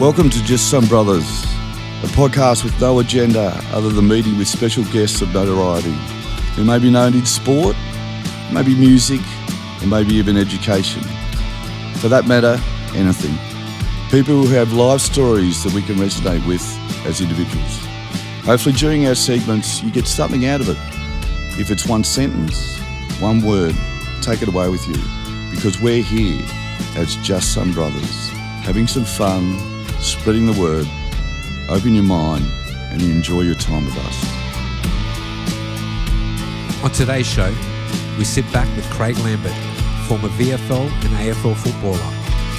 Welcome to Just Some Brothers, a podcast with no agenda other than meeting with special guests of notoriety who may be known in sport, maybe music, or maybe even education. For that matter, anything. People who have life stories that we can resonate with as individuals. Hopefully, during our segments, you get something out of it. If it's one sentence, one word, take it away with you because we're here as Just Some Brothers, having some fun, spreading the word. Open your mind and enjoy your time with us. On today's show, we sit back with Craig Lambert, former VFL and AFL footballer,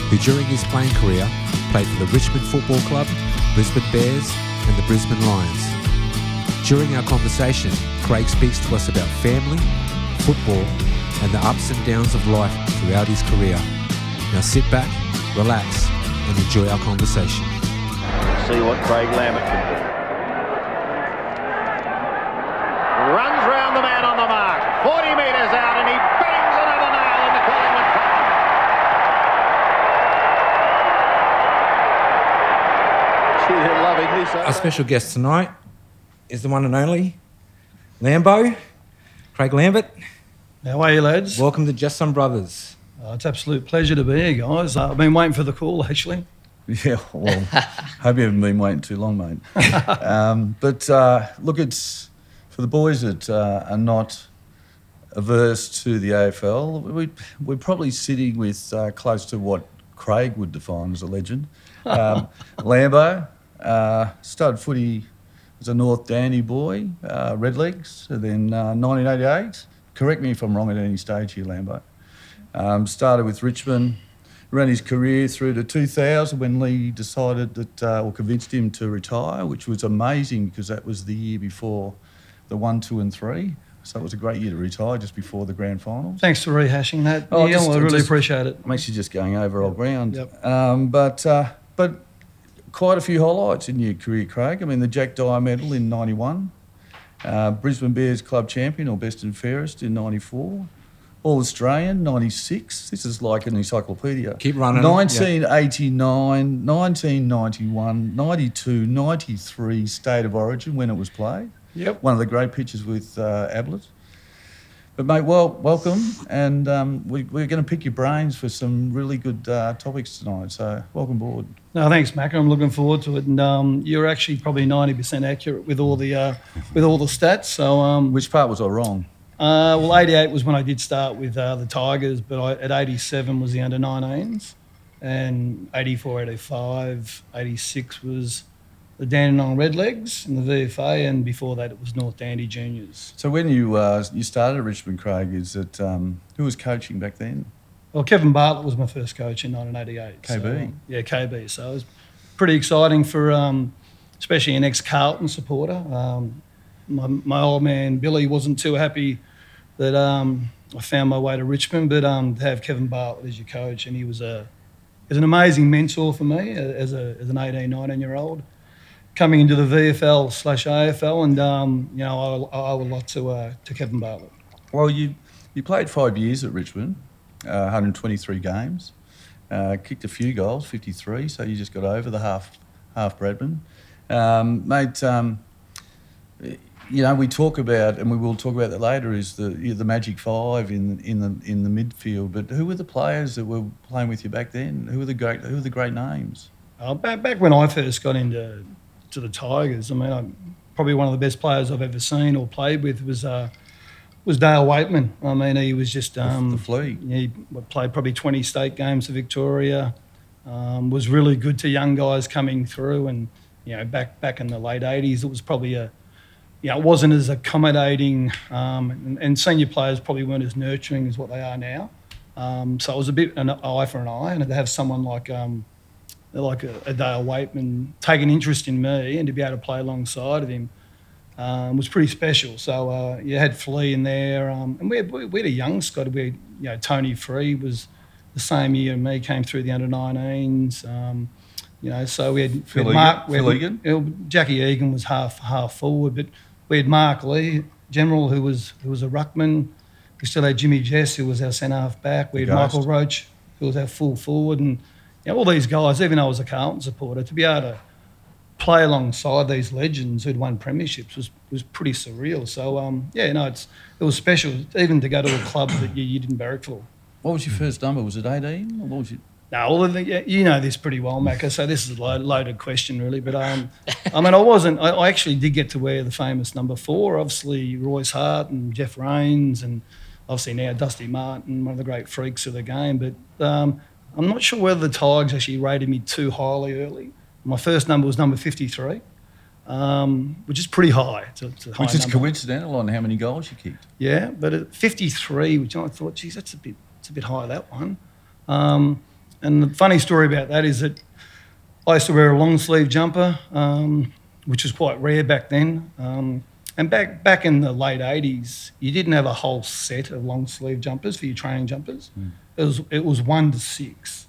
who during his playing career played for the Richmond Football Club, Brisbane Bears, and the Brisbane Lions. During our conversation, Craig speaks to us about family, football, and the ups and downs of life throughout his career. Now sit back, relax, and enjoy our conversation. See what Craig Lambert can do. Runs round the man on the mark. 40 metres out and he bangs another nail in the Collingwood coffin. Gee, they're loving this. Our special guest tonight is the one and only Lambo, Craig Lambert. How are you, lads? Welcome to Just Some Brothers. Oh, it's absolute pleasure to be here, guys. Uh, I've been waiting for the call, actually. Yeah, well, hope you haven't been waiting too long, mate. um, but uh, look, it's for the boys that uh, are not averse to the AFL. We, we're probably sitting with uh, close to what Craig would define as a legend. Um, Lambo, uh, stud footy as a North Dandy boy, uh, Redlegs, then uh, 1988. Correct me if I'm wrong at any stage here, Lambo. Um, started with Richmond, ran his career through to 2000 when Leigh decided that, uh, or convinced him to retire, which was amazing because that was the year before the one, two, and three. So it was a great year to retire just before the grand finals. Thanks for rehashing that. Oh, Neil. just- I really appreciate it. Makes you just going over old ground. Yep. Um, but uh, but quite a few highlights in your career, Craig. I mean, the Jack Dyer medal in '91, uh, Brisbane Bears club champion or best and fairest in '94, All Australian '96. This is like an encyclopedia. Keep running. 1989, 1991, 92, 93 State of Origin when it was played. Yep. One of the great pictures with uh, Ablett. But mate, well, welcome, and um, we, we're going to pick your brains for some really good uh, topics tonight. So welcome aboard. No, thanks, Mac. I'm looking forward to it. And um, you're actually probably 90% accurate with all the uh, with all the stats. So, um, Which part was I wrong? Uh, well, 88 was when I did start with uh, the Tigers, but I, at 87 was the under 19s, and 84, 85, 86 was the Dandenong Redlegs in the VFA, and before that it was North Dandy Juniors. So when you uh, you started at Richmond, Craig, is it um, who was coaching back then? Well, Kevin Bartlett was my first coach in 1988. so, KB? um, yeah, KB. So it was pretty exciting for, um, especially an ex-Carlton supporter. Um, my, my old man Billy wasn't too happy that um, I found my way to Richmond, but um, to have Kevin Bartlett as your coach, and he was a, was an amazing mentor for me as, a, as an 18, 19 year old. Coming into the VFL slash AFL, and um, you know, I, I owe a lot to uh, to Kevin Bartlett. Well, you you played five years at Richmond, uh, 123 games, uh, kicked a few goals, 53. So you just got over the half half Bradman, um, mate. Um, you know, we talk about, and we will talk about that later, is the the magic five in in the in the midfield. But who were the players that were playing with you back then? Who were the great Who were the great names? Uh, back, back when I first got into to the Tigers, I mean, I'm probably one of the best players I've ever seen or played with was uh, was Dale Weightman. I mean, he was just um, the flea. He played probably 20 state games for Victoria. Um, was really good to young guys coming through, and you know, back back in the late 80s, it was probably a you know, it wasn't as accommodating, um, and, and senior players probably weren't as nurturing as what they are now. Um, so it was a bit an eye for an eye, and to have someone like um, like a, a Dale Weightman take an interest in me and to be able to play alongside of him um, was pretty special. So uh, you had Flea in there, um, and we had, we had a young squad. We had, you know Tony Free was the same year me came through the under 19s. Um, you know, so we had, Phil we had Mark, Egan- we Phil had- you know, Jackie Egan was half half forward, but we had Mark Lee, general, who was who was a ruckman. We still had Jimmy Jess, who was our centre half back. We had Ghost. Michael Roach, who was our full forward, and you know, all these guys, even though I was a Carlton supporter, to be able to play alongside these legends who'd won premierships was, was pretty surreal. So um, yeah, no, it's it was special even to go to a club that you, you didn't barrack for. What was your first number? Was it 18? Or what was it? No, well, the- you know this pretty well, Macca. So this is a loaded question, really. But um, I mean, I wasn't. I, I actually did get to wear the famous number four. Obviously, Royce Hart and Geoff Raines, and obviously now Dusty Martin, one of the great freaks of the game. But um, I'm not sure whether the Tigers actually rated me too highly early. My first number was number 53, um, which is pretty high. It's a, it's a high Which is number. coincidental on how many goals you kicked. Yeah, but at 53, which I thought, geez, that's a bit, it's a bit high that one. Um, and the funny story about that is that I used to wear a long sleeve jumper, um, which was quite rare back then. Um, and back back in the late 80s, you didn't have a whole set of long sleeve jumpers for your training jumpers. It was it was one to six.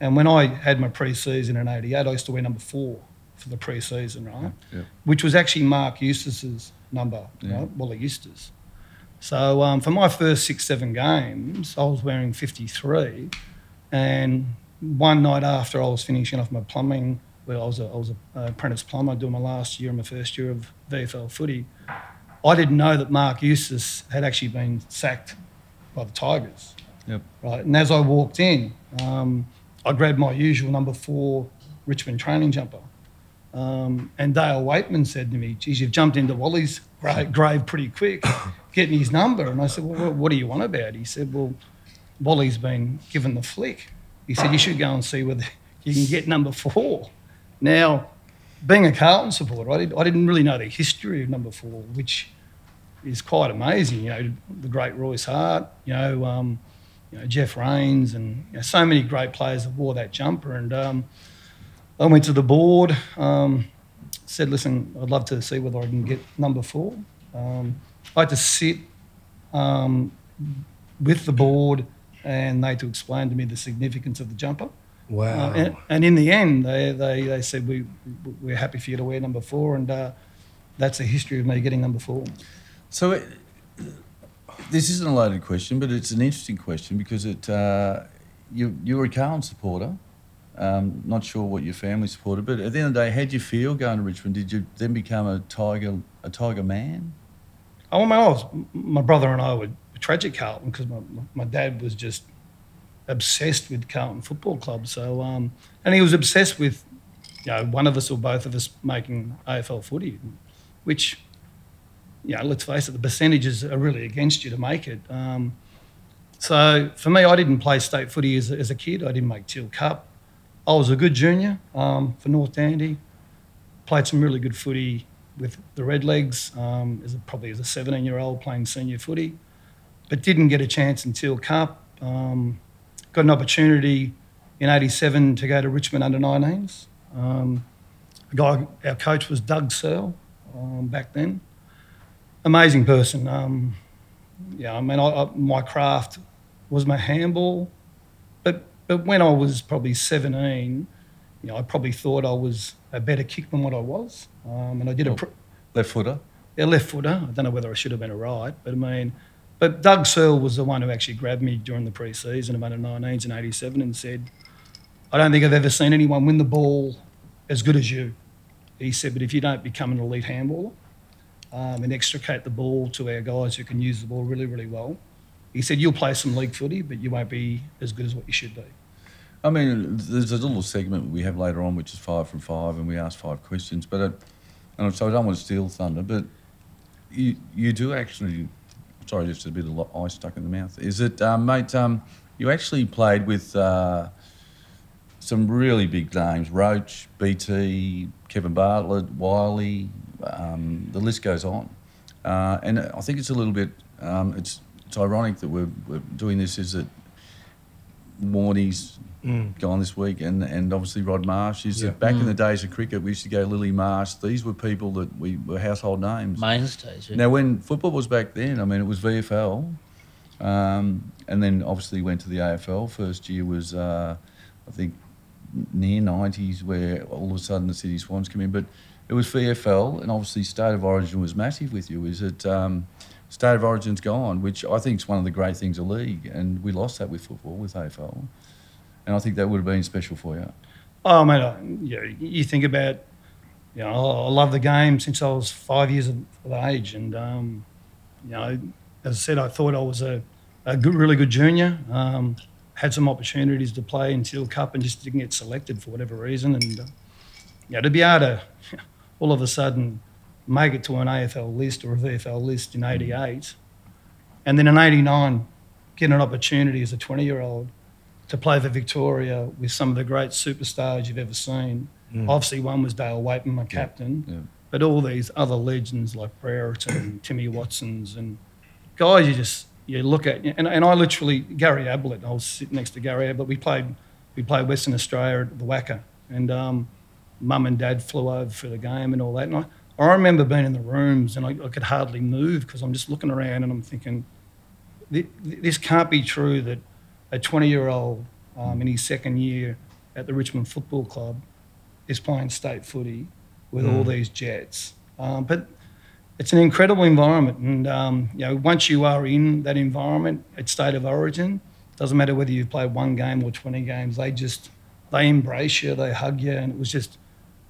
And when I had my pre-season in '88, I used to wear number four for the pre-season, right? Yeah. Which was actually Mark Eustace's number, Yeah. right? Wally Eustace. So um, for my first six, seven games, I was wearing 53. And one night after I was finishing off my plumbing, well, I was a, I was a uh, apprentice plumber doing my last year, and my first year of VFL footy. I didn't know that Mark Eustace had actually been sacked by the Tigers. Yep. Right, and as I walked in, um, I grabbed my usual number four Richmond training jumper. Um, and Dale Weightman said to me, geez, you've jumped into Wally's grave pretty quick, getting his number. And I said, well, what- what do you want about? He said, well, Wally's been given the flick. He said, you should go and see whether you can get number four. Now, being a Carlton supporter, I, did, I didn't really know the history of number four, which is quite amazing. You know, the great Royce Hart, you know, um, you know Geoff Raines, and you know, so many great players that wore that jumper. And um, I went to the board, um, said, listen, I'd love to see whether I can get number four. Um, I had to sit um, with the board and they to explain to me the significance of the jumper. Wow. Uh, and, and in the end, they, they, they said, we, we're happy for you to wear number four. And uh, that's the history of me getting number four. So it, this isn't a loaded question, but it's an interesting question because it uh, you you were a Carlton supporter. Um, not sure what your family supported, but at the end of the day, how did you feel going to Richmond? Did you then become a Tiger a Tiger man? Oh, my, I was, my brother and I were tragic Carlton because my, my dad was just obsessed with Carlton Football Club. So, um, and he was obsessed with, you know, one of us or both of us making AFL footy, which, you know, let's face it, the percentages are really against you to make it. Um, so for me, I didn't play state footy as, a- as a kid. I didn't make Teal Cup. I was a good junior um, for North Dandy. Played some really good footy with the Redlegs um, as a, probably as a 17 year old playing senior footy, but didn't get a chance until Cup. Um, got an opportunity in 87 to go to Richmond under 19s. Um, guy, our coach was Doug Searle um, back then. Amazing person. Um, yeah, I mean, I, I, my craft was my handball, but but when I was probably 17, you know, I probably thought I was a better kick than what I was, um, and I did a. Pr- Left footer. yeah, left footer. I don't know whether I should have been a right, but I mean, but Doug Searle was the one who actually grabbed me during the pre-season of under 19s in '87 and said, "I don't think I've ever seen anyone win the ball as good as you." He said, "But if you don't become an elite handballer um, and extricate the ball to our guys who can use the ball really, really well," he said, "You'll play some league footy, but you won't be as good as what you should be." I mean, there's a little segment we have later on, which is five from five, and we ask five questions. But, uh, and so I don't want to steal thunder, but you you do actually. Sorry, just a bit of ice stuck in the mouth. Is it, um, mate? Um, you actually played with uh, some really big names: Roach, BT, Kevin Bartlett, Wiley. Um, the list goes on. Uh, and I think it's a little bit. Um, it's it's ironic that we're, we're doing this. Is that Warnie's gone this week, and, and obviously Rod Marsh. Is Yeah. that back in the days of cricket, we used to go Lillee Marsh. These were people that we were household names. mainstays. Yeah. Now, when football was back then, I mean, it was VFL, um, and then obviously went to the AFL. First year was, uh, I think, near 90s, where all of a sudden the Sydney Swans come in. But it was VFL, and obviously State of Origin was massive with you. Is that um, State of Origin's gone, which I think is one of the great things of league, and we lost that with football, with AFL. and I think that would have been special for you. Oh, mate, I, you, you think about, you know, I love the game since I was five years of, age. And, um, you know, as I said, I thought I was a, a good, really good junior. Um, had some opportunities to play in Teal Cup and just didn't get selected for whatever reason. And, uh, you know, to be able to all of a sudden make it to an AFL list or a VFL list in 88 and then in 89 get an opportunity as a 20 year old to play for Victoria with some of the great superstars you've ever seen. Obviously, one was Dale Weightman, my captain, yeah. but all these other legends like Brereton, Timmy Watsons, and guys you just you look at. And, and I literally Gary Ablett. I was sitting next to Gary Ablett. We played we played Western Australia at the WACA, and um, Mum and Dad flew over for the game and all that. And I, I remember being in the rooms and I, I could hardly move because I'm just looking around and I'm thinking, this can't be true that a 20 year old um, in his second year at the Richmond Football Club is playing state footy with all these jets. Um, but it's an incredible environment, and um, you know once you are in that environment at state of origin, doesn't matter whether you've played one game or 20 games, they just they embrace you, they hug you, and it was just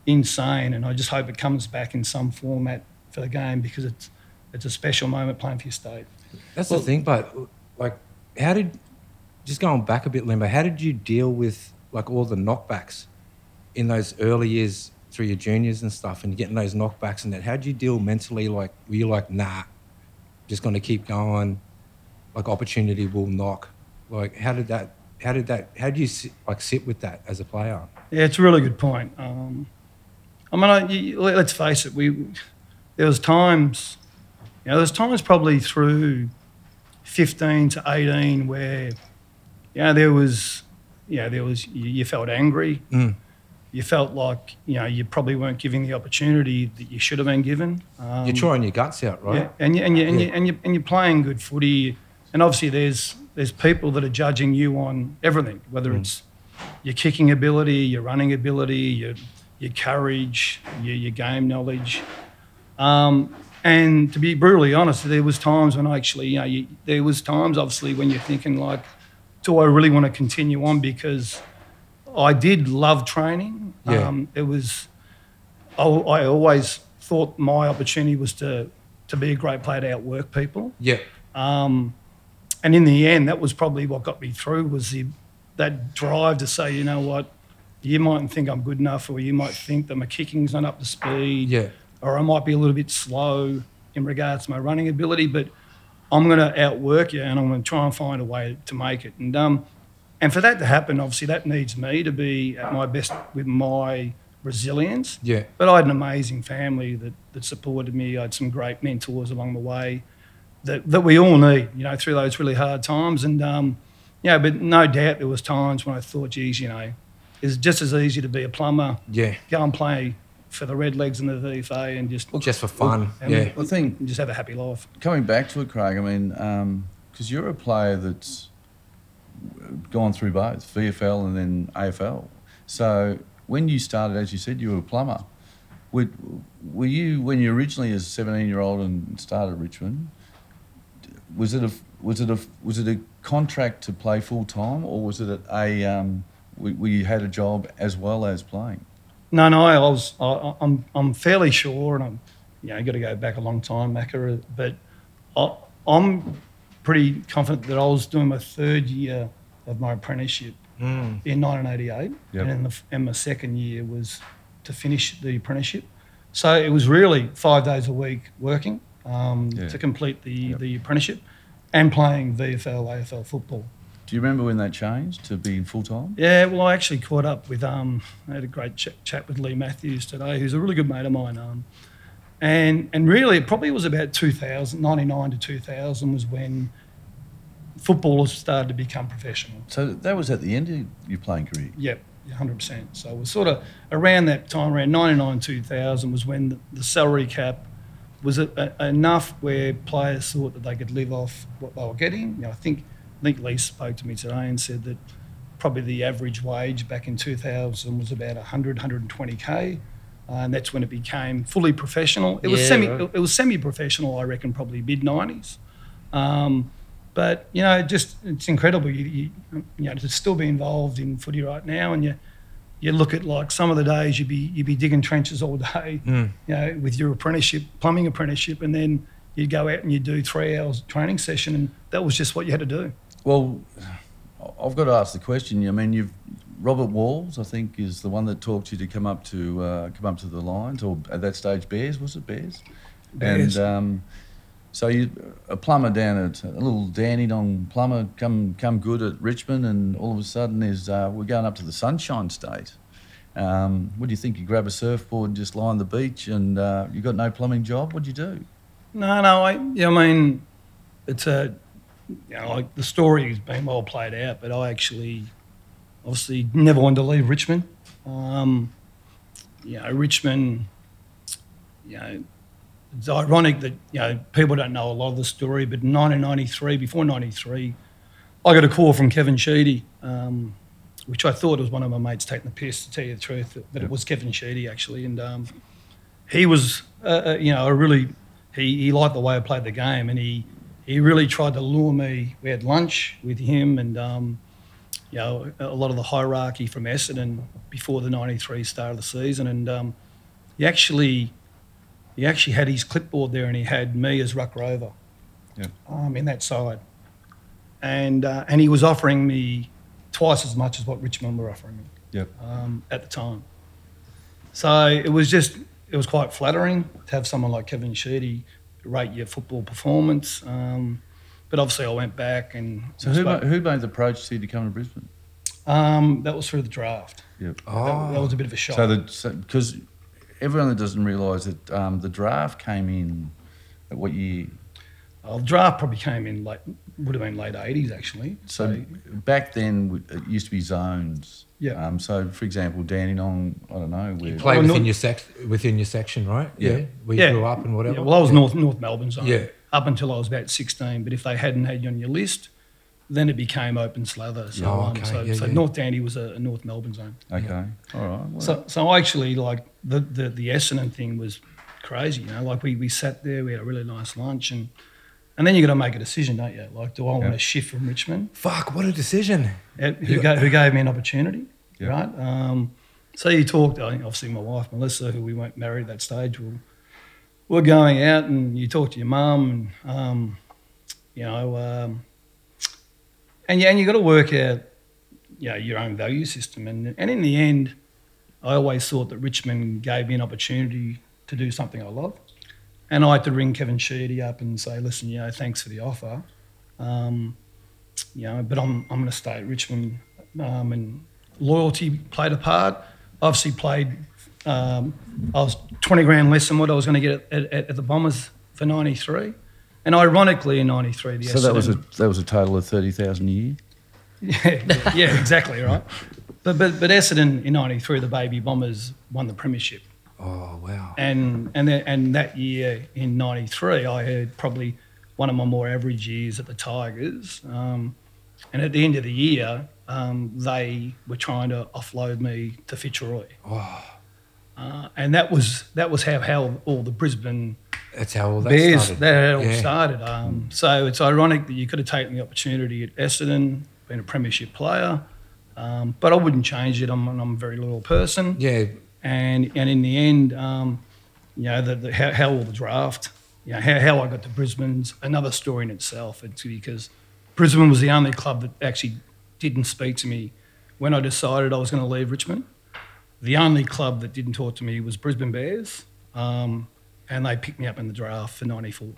insane. And I just hope it comes back in some format for the game because it's it's a special moment playing for your state. That's the thing, but like, how did just going back a bit, Lambo? How did you deal with like all the knockbacks in those early years through your juniors and stuff, and getting those knockbacks and that? How did you deal mentally? Like, were you like, nah, just going to keep going? Like, opportunity will knock. Like, how did that? How did that? How did you sit, like sit with that as a player? Yeah, it's a really good point. Um, I mean, I, you, let- let's face it. We there was times, you know, there's times probably through 15 to 18 where, you know, there was, you know, there was you, you felt angry. Mm. You felt like you know you probably weren't giving the opportunity that you should have been given. Um, You're trying your guts out, right? yeah, and you, and you, and, Yeah. you, and, you, and you're playing good footy, and obviously there's there's people that are judging you on everything, whether Mm. it's your kicking ability, your running ability, your your courage, your, your game knowledge. Um, and to be brutally honest, there was times when I actually, you know, you, there was times obviously when you're thinking like, do I really want to continue on because I did love training. Yeah. Um, it was, I, I always thought my opportunity was to, to be a great player to outwork people. Yeah. Um, and in the end, that was probably what got me through was the, that drive to say, you know what, you mightn't think I'm good enough, or you might think that my kicking's not up to speed, Yeah. or I might be a little bit slow in regards to my running ability, but I'm going to outwork you, and I'm going to try and find a way to make it. And um, and for that to happen, obviously, that needs me to be at my best with my resilience. Yeah. But I had an amazing family that, that supported me. I had some great mentors along the way that, that we all need, you know, through those really hard times. And, um, yeah, but no doubt there was times when I thought, geez, you know, it's just as easy to be a plumber, Yeah. go and play for the Redlegs and the VFA and just, Just for fun. and, yeah. I think and just have a happy life. coming back to it, Craig, I mean, because you're a player that's gone through both VFL and then AFL. So when you started, as you said, you were a plumber. Were, were you when you originally, as a 17 year old, and started at Richmond? Was it a was it a was it a contract to play full time, or was it a um, where where you had a job as well as playing? No, no, I was. I, I'm. I'm fairly sure, and I'm. You know, got to go back a long time, Macca. But I, I'm pretty confident that I was doing my third year of my apprenticeship Mm. in 1988, Yep. and, then the, and my second year was to finish the apprenticeship. So it was really five days a week working um, Yeah. to complete the, Yep. the apprenticeship and playing VFL, AFL football. Do you remember when that changed to being full time? Yeah, well, I actually caught up with, um, I had a great ch- chat with Leigh Matthews today, who's a really good mate of mine. Um, and, and really, it probably was about 2000, 99 to 2000 was when footballers started to become professional. So that was at the end of your playing career. Yep, 100%. So it was sort of around that time, around 99, 2000 was when the, the salary cap was a, a, enough where players thought that they could live off what they were getting. You know, I think I think Leigh spoke to me today and said that probably the average wage back in 2000 was about 100, 120k. Uh, and that's when it became fully professional. It was Yeah, semi, right. it was semi-professional, I reckon, probably mid 90s. Um, But you know, just it's incredible. You, you, you know to still be involved in footy right now, and you you look at like some of the days you'd be you'd be digging trenches all day, you know, with your apprenticeship, plumbing apprenticeship, and then you'd go out and you'd do three hours training session, and that was just what you had to do. Well, I've got to ask the question. I mean, you've Robert Walls, I think, is the one that talked you to come up to uh, come up to the Lions, or at that stage Bears, was it Bears? Bears. And um, so you a plumber down at a little Dandenong plumber come come good at Richmond, and all of a sudden is uh, we're going up to the Sunshine State. Um, what do you think? You grab a surfboard and just lie on the beach, and uh, you got no plumbing job. What'd you do? No, no, I, yeah, I mean, it's a, you know, like the story has been well played out, but I actually, obviously, never wanted to leave Richmond. Um, you know, Richmond, you know, it's ironic that, you know, people don't know a lot of the story, but in 1993, before 93, I got a call from Kevin Sheedy, um, which I thought was one of my mates taking the piss, to tell you the truth, but it was Kevin Sheedy, actually. And um, he was, uh, uh, you know, a really, he, he liked the way I played the game and he, he really tried to lure me. We had lunch with him and, um, you know, a lot of the hierarchy from Essendon before the 93 start of the season. And um, he actually, he actually had his clipboard there and he had me as ruck rover Yeah. um, in that side. And, uh, and he was offering me twice as much as what Richmond were offering me Yep. um, at the time. So it was just, it was quite flattering to have someone like Kevin Sheedy rate your football performance. Um, but obviously, I went back and So who, who made the approach to you to come to Brisbane? um, that was through the draft. Yep. That, that was a bit of a shock. So because everyone that doesn't realise that um, the draft came in at what year? Well, the draft probably came in late, would have been late 80s actually. So back then it used to be zones. Yeah. Um, so for example, Dandenong, I don't know where. You play Oh, within North- your sec within your section, right? Yeah. Where you grew up and whatever. Yeah, well, I was North North Melbourne zone. Yeah. Up until I was about 16, but if they hadn't had you on your list, then it became open slather. So, Oh, um, okay. so, Yeah, so yeah. North Dandy was a, a North Melbourne zone. Okay. All right. Well, So, so I actually like the, the, the Essendon thing was crazy, you know, like we, we sat there, we had a really nice lunch and, and then you got to make a decision, don't you? Like, do I want to shift from Richmond? Fuck! What a decision. Uh, Who, gave, who gave me an opportunity, Yeah. right? Um, so you talked, I think obviously my wife, Melissa, who we weren't married at that stage, we we're going out and you talk to your mum and, um, you know, um, and, yeah, and you got to work out, you know, your own value system. And, and in the end, I always thought that Richmond gave me an opportunity to do something I love. And I had to ring Kevin Sheedy up and say, listen, you know, thanks for the offer. Um, you know, but I'm, I'm going to stay at Richmond. Um, and loyalty played a part. Obviously played, um, I was 20 grand less than what I was going to get at, at, at the Bombers for 93. And ironically in 93, the so that was a that was a total of thirty thousand a year. yeah, yeah, exactly right. But but but Essendon in '93, the Baby Bombers won the premiership, Oh wow. and and then, and that year in '93, I had probably one of my more average years at the Tigers. Um, and at the end of the year, um, they were trying to offload me to Fitzroy. Uh, and that was that was how, how all the Brisbane That's how all that Bears, started. that all Yeah. started. Um, so it's ironic that you could have taken the opportunity at Essendon, been a premiership player, um, but I wouldn't change it. I'm, I'm a very loyal person, Yeah. And and in the end, um, you know, the, the, how, how all the draft, you know, how, how I got to Brisbane's another story in itself. It's because Brisbane was the only club that actually didn't speak to me when I decided I was going to leave Richmond. The only club that didn't talk to me was Brisbane Bears, um, and they picked me up in the draft for '94.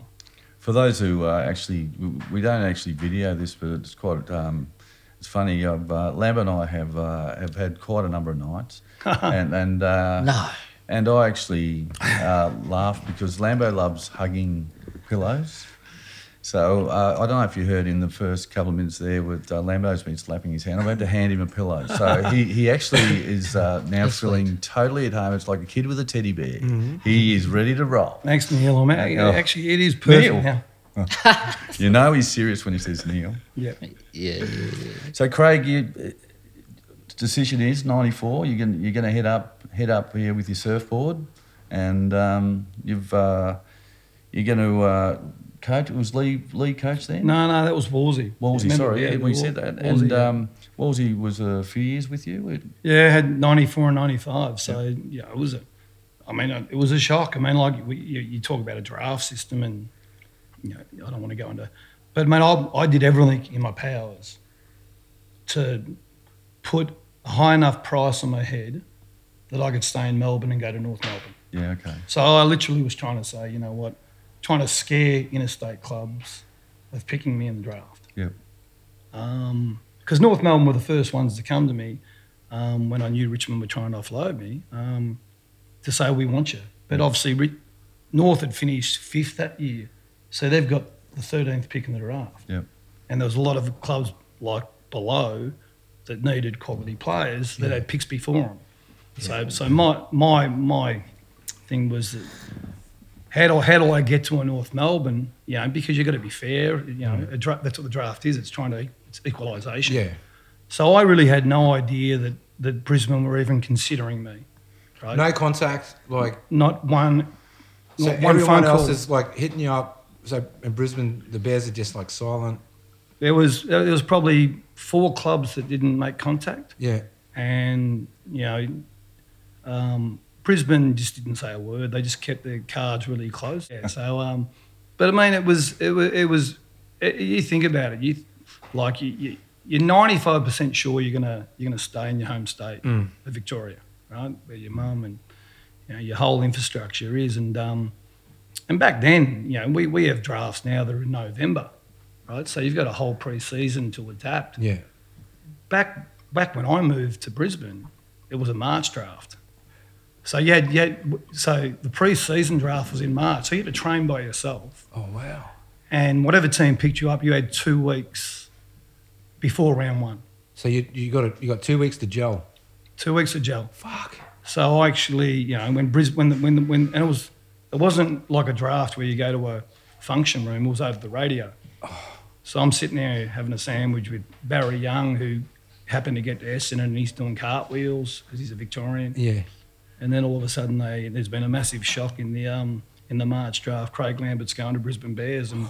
For those who uh, actually, we- don't actually video this, but it's quite, um, it's funny. Uh, Lamb and I have uh, have had quite a number of nights, and and uh, No. and I actually uh, laughed because Lambo loves hugging pillows. So uh, I don't know if you heard in the first couple of minutes there, with uh, Lambo's been slapping his hand. I've had to hand him a pillow. So he, he actually is uh, now feeling totally at home. It's like a kid with a teddy bear. He is ready to roll. Thanks, Neil. I'm, Oh. Actually, it is perfect Neil. now. You know he's serious when he says Neil. Yeah. Yeah, yeah, yeah. So Craig, you, decision is ninety four. You're going you're going to head up head up here with your surfboard, and um, you've uh, you're going to uh, coach? Was Leigh Leigh coach then? No, no, that was Wallsy. Wallsy, sorry, yeah, we Wol- said that. Wallsy, and yeah. um, Wallsy was a few years with you. It- Yeah, had 94 and 95. So, yeah, it was a, I mean, it was a shock. I mean, like, we, you, you talk about a draft system and, you know, I don't want to go into, but, man, I, I did everything in my powers to put high enough price on my head that I could stay in Melbourne and go to North Melbourne. Yeah, okay. So I literally was trying to say, you know what, trying to scare interstate clubs of picking me in the draft Yep. because North Melbourne were the first ones to come to me um, when I knew Richmond were trying to offload me um, to say we want you. But obviously, Ri- North had finished fifth that year, so they've got the 13th pick in the draft. Yep. And there was a lot of clubs like below that needed quality players that had picks before them. So, so my my my thing was that how do how do I get to a North Melbourne? You know, because you've got to be fair. You know, a dra- that's what the draft is. It's trying to it's equalisation. Yeah. So I really had no idea that, that Brisbane were even considering me. Right? No contact, like Not one. so Not one everyone else call. is like hitting you up. So in Brisbane, the Bears are just like silent. There was there was probably four clubs that didn't make contact, Yeah. and you know, um, Brisbane just didn't say a word. They just kept their cards really close. Yeah. So, um, but I mean, it was it was it was. It, you think about it, you like you, you you're 95 percent sure you're gonna you're gonna stay in your home state Mm. of Victoria, right, where your mum and you know your whole infrastructure is, and um, and back then, you know, we, we have drafts now that are in November, right? So you've got a whole pre-season to adapt Yeah. back back when I moved to Brisbane, it was a March draft. So you had, you had so the pre-season draft was in March. So you had to train by yourself, Oh wow. and whatever team picked you up, you had two weeks before round one, So you you got a, you got two weeks to gel. two weeks of gel. Fuck. So I actually, you know, when Brisbane, when the, when the, when and it was, it wasn't like a draft where you go to a function room. It was over the radio. Oh. So I'm sitting there having a sandwich with Barry Young, who happened to get to Essendon, and he's doing cartwheels because he's a Victorian. Yeah. And then all of a sudden, they, there's been a massive shock in the um, in the March draft. Craig Lambert's going to Brisbane Bears, and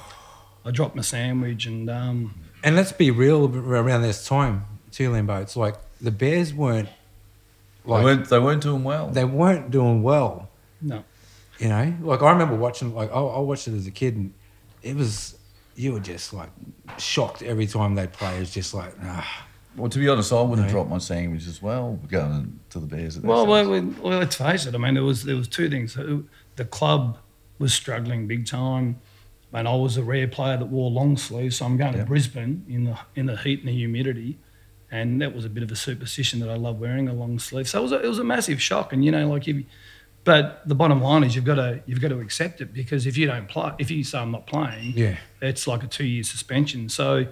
I dropped my sandwich, and um, And let's be real around this time too, Lambo. It's like the Bears weren't like they weren't they weren't doing well. they weren't doing well. no, You know, like I remember watching, like I, I watched it as a kid, and it was you were just like shocked every time they play. It's just like, ah, well, to be honest, I would have No. dropped my sandwich as well going to the Bears. At Well, well, well, well, let's face it. I mean, there was there was two things. The club was struggling big time, and I was a rare player that wore long sleeves. So I'm going Yeah. to Brisbane in the in the heat and the humidity, and that was a bit of a superstition that I love wearing a long sleeve. So it was a, it was a massive shock. And you know, like if, but the bottom line is you've got to you've got to accept it because if you don't play, if you say I'm not playing, yeah, it's like a two year suspension. So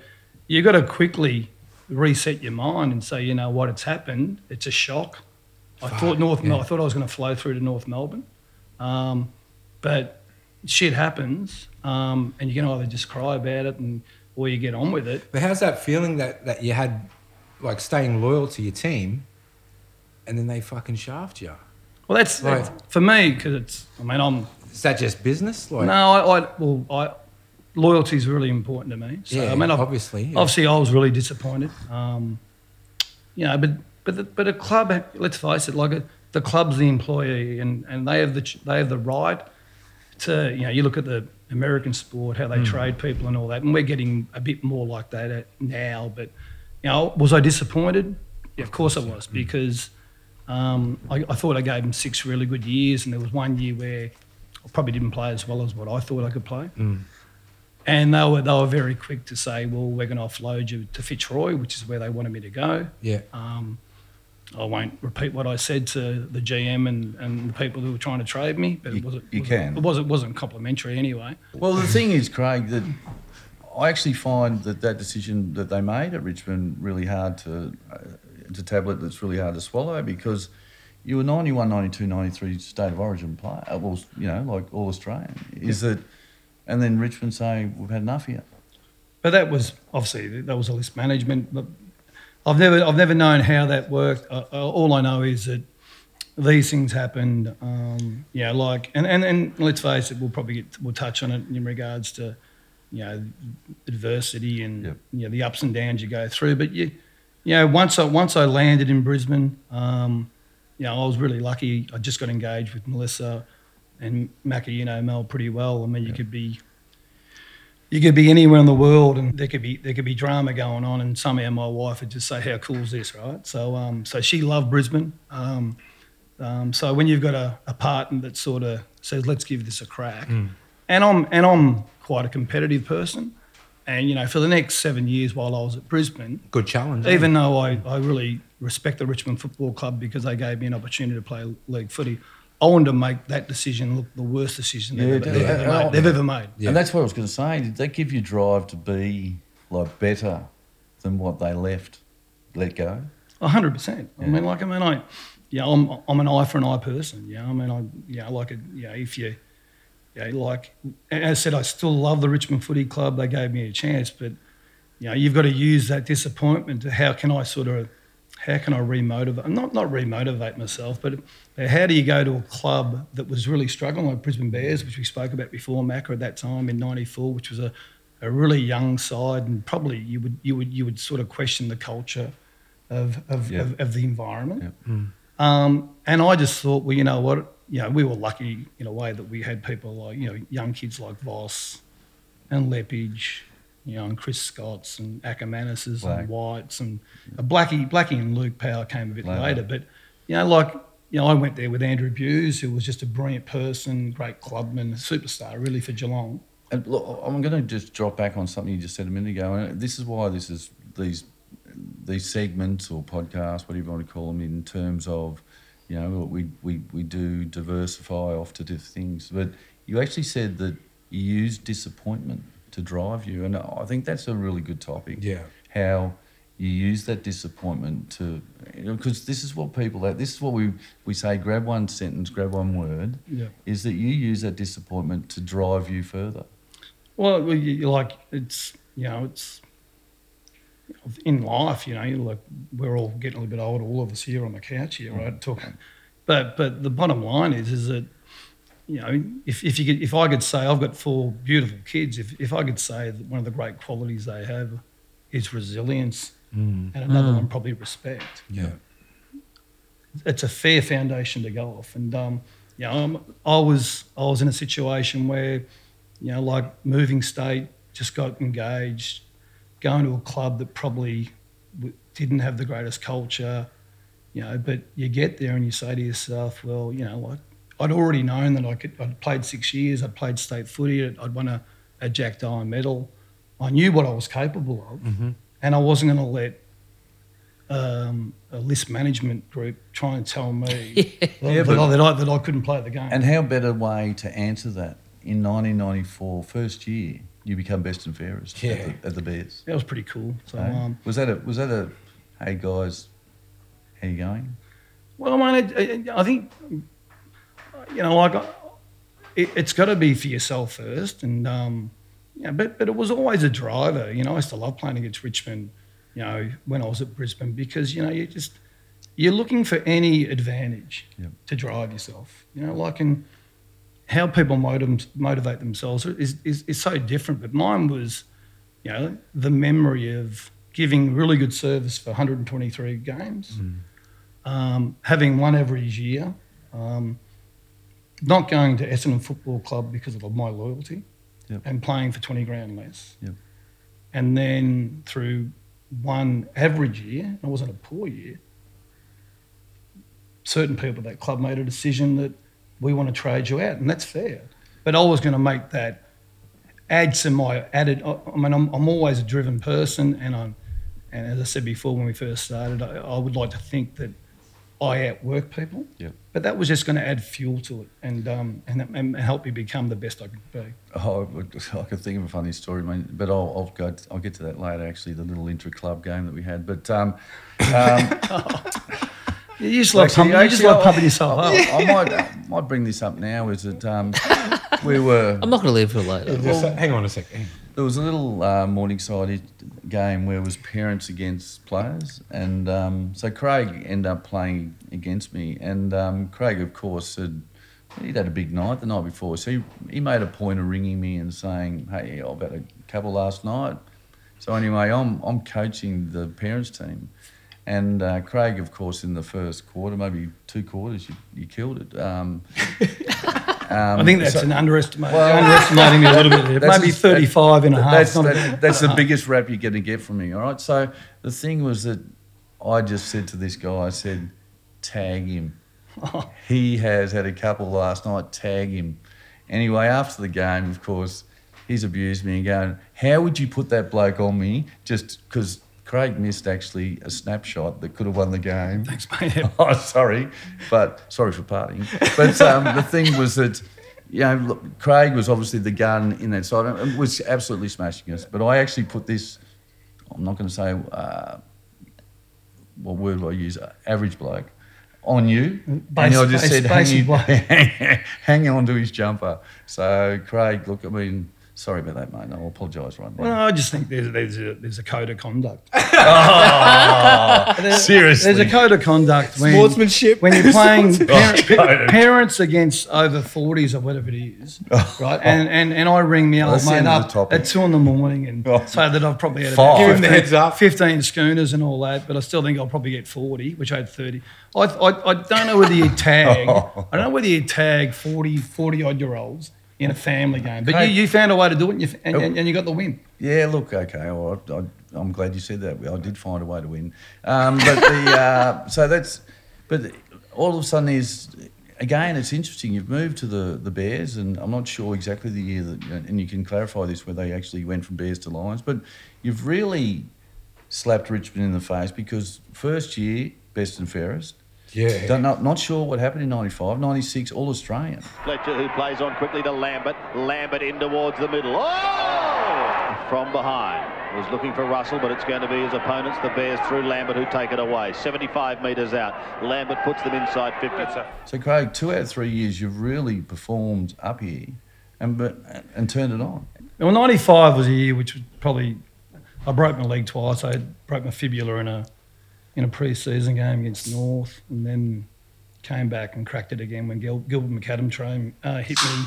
you've got to quickly reset your mind and say, you know what, it's happened. It's a shock. I Fuck, thought North. Yeah. I thought I was going to flow through to North Melbourne, um, but shit happens, um, and you can either just cry about it and or you get on with it. But how's that feeling that that you had, like staying loyal to your team, and then they fucking shaft you? Well, that's Right. for me because it's. I mean, I'm Is that just business? Like, no. I, I well, I loyalty is really important to me. So yeah, I mean, I've, obviously, yeah. Obviously, I was really disappointed. Um, you know, but but the, but a club, let's face it, like a, the club's the employee, and, and they have the they have the right to you know. You look at the American sport, how they Hmm. trade people and all that, and we're getting a bit more like that now. But you know, was I disappointed? Yeah, of course I was Hmm. because um, I, I thought I gave them six really good years, and there was one year where I probably didn't play as well as what I thought I could play. Mm. And they were, they were very quick to say, well, we're going to offload you to Fitzroy, which is where they wanted me to go. yeah, Um, I won't repeat what I said to the GM and, and the people who were trying to trade me, but it wasn't, you wasn't- can. It wasn't, wasn't complimentary anyway. Well, the thing is, Craig, that I actually find that that decision that they made at Richmond really hard to, uh, it's a tablet that's really hard to swallow because you were 91, 92, 93 state of origin player, uh, well, you know, like all Australian. Is it? and then Richmond saying, we've had enough here. But that was obviously that was a list management. But I've never I've never known how that worked. Uh, uh, all I know is that these things happened. Um, yeah, like and, and and let's face it, we'll probably get we'll touch on it in regards to you know adversity and Yep. you know the ups and downs you go through. But you, you know, once I once I landed in Brisbane, um, you know, I was really lucky. I just got engaged with Melissa and Macca. You know Mel pretty well. I mean, you could be you could be anywhere in the world and there could be there could be drama going on and somehow my wife would just say how cool is this right so um so she loved brisbane um, um so when you've got a, a partner that sort of says let's give this a crack and i'm and i'm quite a competitive person and you know for the next seven years while i was at brisbane Good challenge. Eh? even though I, I really respect the Richmond Football Club because they gave me an opportunity to play league footy, I wanted to make that decision look the worst decision they've, ever, yeah. they've ever made. They've ever made. Yeah. And that's what I was going to say. Did that give you drive to be like better than what they left, let go? A hundred percent. I mean, like, I mean, I, yeah, I'm, I'm an eye for an eye person. Yeah, I mean, I, yeah, i like, a, yeah, if you, yeah, like, as I said, I still love the Richmond Footy Club. They gave me a chance, but, you know, you've got to use that disappointment to how can I sort of, how can I remotivate? Not not remotivate myself, but how do you go to a club that was really struggling, like Brisbane Bears, which we spoke about before, Macca at that time in '94, which was a, a really young side, and probably you would you would you would sort of question the culture of of, Yeah. of, of the environment. Yeah. Um, and I just thought, well, you know what? You know, we were lucky in a way that we had people like, you know, young kids like Voss and Leppitsch, you know, and Chris Scotts and Akermanis's Black. and Whites and uh, Blackie, Blackie and Luke Power came a bit Later. later. But, you know, like, you know, I went there with Andrew Bews, who was just a brilliant person, great clubman, superstar really for Geelong. And look, I'm going to just drop back on something you just said a minute ago. And this is why this is these these segments or podcasts, whatever you want to call them, in terms of, you know, we, we, we do diversify off to different things. But you actually said that you use disappointment to drive you. And I think that's a really good topic. Yeah. How you use that disappointment to, because this is what people, this is what we, we say grab one sentence, grab one word, Yeah. is that you use that disappointment to drive you further. Well, you, you like it's you know it's in life. You know, you like we're all getting a little bit older. All of us here on the couch here, right? Talking, but but the bottom line is is that you know if if you could, if I could say I've got four beautiful kids, if if I could say that one of the great qualities they have is resilience, and another one probably respect Yeah. it's a fair foundation to go off. And um, you know, I'm, I was I was in a situation where, you know, like moving state, just got engaged, going to a club that probably didn't have the greatest culture, you know. But you get there and you say to yourself, well, you know, like I'd already known that I could. I'd played six years. I'd played state footy. I'd, won a, a Jack Dyer medal. I knew what I was capable of, and I wasn't going to let um, a list management group try and tell me that, Yeah, that, I, that, I, that I couldn't play the game. And how better way to answer that? In 1994, first year, you become best and fairest Yeah. at, the, at the Bears. that was pretty cool. So, eh? um, was that a was that a hey guys, how you going? well, I mean, it, it, I think you know, like it, it's got to be for yourself first, and um, yeah, but but it was always a driver. You know, I used to love playing against Richmond. You know, when I was at Brisbane, because you know you just you're looking for any advantage Yep. to drive yourself. You know, like in how people motiv- motivate themselves is, is, is so different. But mine was, you know, the memory of giving really good service for 123 games, um, having one average year, um, not going to Essendon Football Club because of my loyalty, Yep. and playing for 20 grand less. Yep. And then through one average year, and it wasn't a poor year, certain people at that club made a decision that we want to trade you out, and that's fair. But I was going to make that add some my added. I mean, I'm, I'm always a driven person, and I'm, and as I said before when we first started, I, I would like to think that I outwork people. Yep. But that was just going to add fuel to it, and um, and, and help me become the best I could be. Oh, I could think of a funny story, man, but I'll, I'll go. I'll get to that later. Actually, the little intra club game that we had, but um, um, You just love Actually, pumping, you just actually, love pumping yourself up. I might I might bring this up now. Is that um, we were I'm not going to leave for later. Just, hang on a sec. Hang on. There was a little uh, Morningside game where it was parents against players, and um, so Craig ended up playing against me. And um, Craig, of course, had he'd had a big night the night before, so he, he made a point of ringing me and saying, "Hey, I've had a couple last night." So anyway, I'm I'm coaching the parents team, and uh, Craig, of course, in the first quarter, maybe two quarters, you, you killed it. Um, I think that's so- an underestimate. Well- underestimating me a little bit there. Maybe a- 35 and a half. That's, that- that's the biggest rap you're going to get from me. All right. So the thing was that I just said to this guy, I said, tag him. he has had a couple last night. Tag him. Anyway, after the game, of course, he's abused me and going, "How would you put that bloke on me?" Just because Craig missed actually a snapshot that could have won the game. Thanks, mate. oh, sorry, but sorry for parting. But um, the thing was that, you know, look, Craig was obviously the gun in that side and was absolutely smashing us. But I actually put this, I'm not going to say, uh, what word do I use? Average bloke. On you, and I just said, basic hang, hang on to his jumper. So, Craig, look, I mean, sorry about that, mate. I'll apologise right now. Well, I just think there's, there's, a, there's a code of conduct. Oh, seriously. There's a code of conduct when, Sportsmanship. when you're playing Oh, parent, code parents against over 40s or whatever it is, oh. right? And, and, and I ring me old mate end of up topic. at two in the morning and Oh. say that I've probably had Five. about Give him the heads up. 15 schooners and all that, but I still think I'll probably get 40, which I had 30. I, I, I don't know whether you tag, oh. I don't know whether you tag 40, 40 odd year olds in a family game, but you, you found a way to do it and you, and, and, and you got the win. Yeah, look, okay, right. I, I'm glad you said that. I did find a way to win. Um, but the uh, so that's, but all of a sudden is again, it's interesting. You've moved to the the Bears, and I'm not sure exactly the year that, and you can clarify this where they actually went from Bears to Lions, but you've really slapped Richmond in the face because first year best and fairest. Yeah. Don't, not, not sure what happened in 95, 96, all Australian. Fletcher who plays on quickly to Lambert. Lambert in towards the middle. Oh! From behind. Was looking for Russell, but it's going to be his opponents, the Bears, through Lambert, who take it away. 75 metres out. Lambert puts them inside 50. So, Craig, two out of three years, you've really performed up here and, but, and turned it on. Well, 95 was a year which was probably, I broke my leg twice. I broke my fibula in a, in a pre-season game against North and then came back and cracked it again when Gil, Gilbert McAdam train, uh, hit me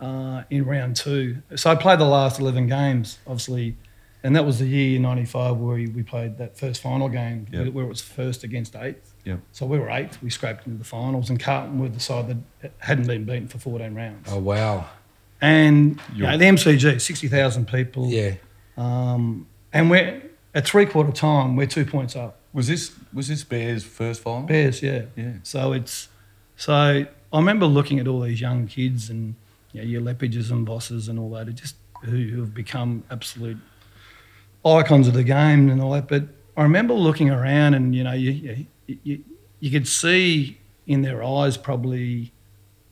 uh, in round two. So I played the last 11 games, obviously, and that was the year, 95, where we played that first final game Yep. where it was first against eighth. Yep. So we were eighth. We scraped into the finals, and Carlton were the side that hadn't been beaten for 14 rounds. Oh wow. And you know, the MCG, 60,000 people. Yeah. Um, and we're at three quarter time, we're two points up. Was this was this Bears' first final? Bears, yeah. Yeah. So it's so I remember looking at all these young kids and you know, your Leppitsches and Vosses and all that, just who, who have become absolute icons of the game and all that. But I remember looking around and you know you you, you, you could see in their eyes probably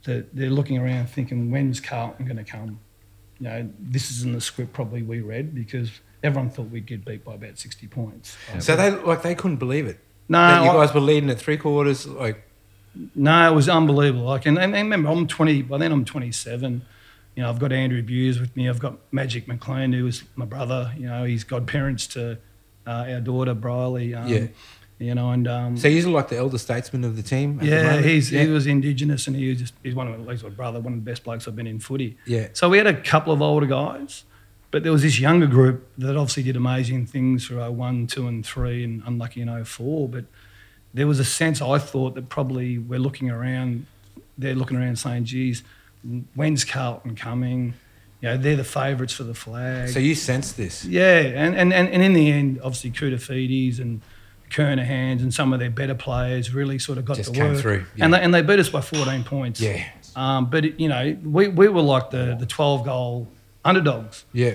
that they're looking around thinking when's Carlton going to come. You know, this isn't the script probably we read because everyone thought we'd get beat by about 60 points. So they like they couldn't believe it. No, that you I- guys were leading at three quarters. Like No, it was unbelievable. Like, and, and remember, I'm 20. By then, I'm 27. You know, I've got Andrew Bews with me. I've got Magic McLean, who is my brother. You know, he's godparents to uh, our daughter Briley. Um, Yeah. You know, and um, so you're like the elder statesman of the team. the yeah, moment? he's yeah. he was Indigenous, and he was just he's one of he's my brother, one of the best blokes I've been in footy. Yeah. So we had a couple of older guys, but there was this younger group that obviously did amazing things for 01, 2 and 3 and unlucky in 04. But there was a sense I thought that probably we're looking around, they're looking around saying, geez, when's Carlton coming? You know, they're the favourites for the flag. So you sensed this. Yeah, and, and, and, and in the end, obviously Koutoufides and Kernahans and some of their better players really sort of got Just the came work. through, yeah. And, they, and they beat us by 14 points. Yeah. Um, but, it, you know, we, we were like the, the 12 goal underdogs, Yeah.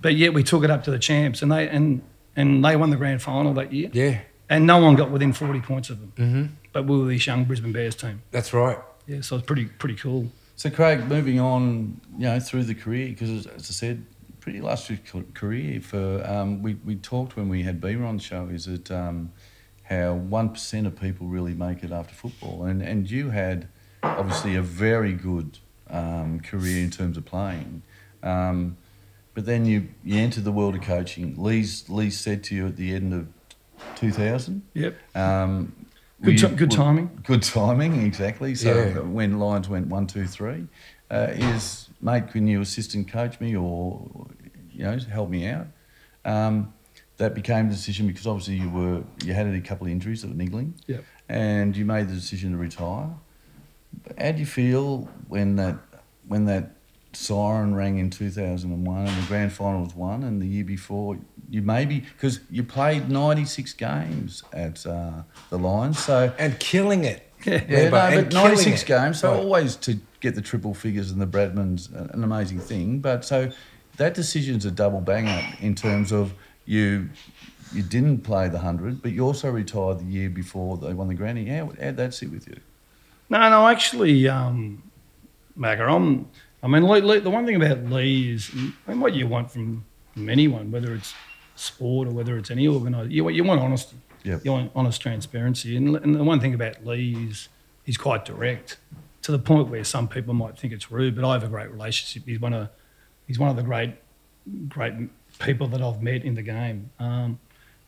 but yet we took it up to the champs and they, and, and they won the grand final that year. Yeah. And no one got within 40 points of them. Mm-hmm. But we were this young Brisbane Bears team. That's right. Yeah, so it's pretty pretty cool. So, Craig, moving on, you know, through the career, because as I said, pretty illustrious ca- career for. Um, we we talked when we had Beamer on the show. Is that um, how one percent of people really make it after football, and and you had obviously a very good um, career in terms of playing. Um, but then you, you entered the world of coaching. Leigh's, Leigh said to you at the end of 2000, Yep. um, Good, you- ti- good timing. Good timing, exactly. So Yeah. when Lions went one, two, three, uh, is mate, can you assistant coach me or you know help me out? Um, that became the decision because obviously you were you had a couple of injuries that were niggling, Yep. and you made the decision to retire. How do you feel when that when that siren rang in 2001 and the grand final was won and the year before you maybe because you played 96 games at uh, the Lions so And killing it. Yeah. yeah, no, but 96 it. games, so Right. always to get the triple figures and the Bradman's an amazing thing. But so that decision's a double banger in terms of you you didn't play the 100, but you also retired the year before they won the granny. How, how'd that sit with you? No, no, actually, um, Macca, I'm. I mean, Leigh, Leigh, the one thing about Leigh is, I mean, what you want from, from anyone, whether it's sport or whether it's any organisation, you, want- you want honesty. Yep. You want honest transparency. And, and the one thing about Leigh is he's quite direct to the point where some people might think it's rude, but I have a great relationship. He's one of, he's one of the great, great people that I've met in the game. Um,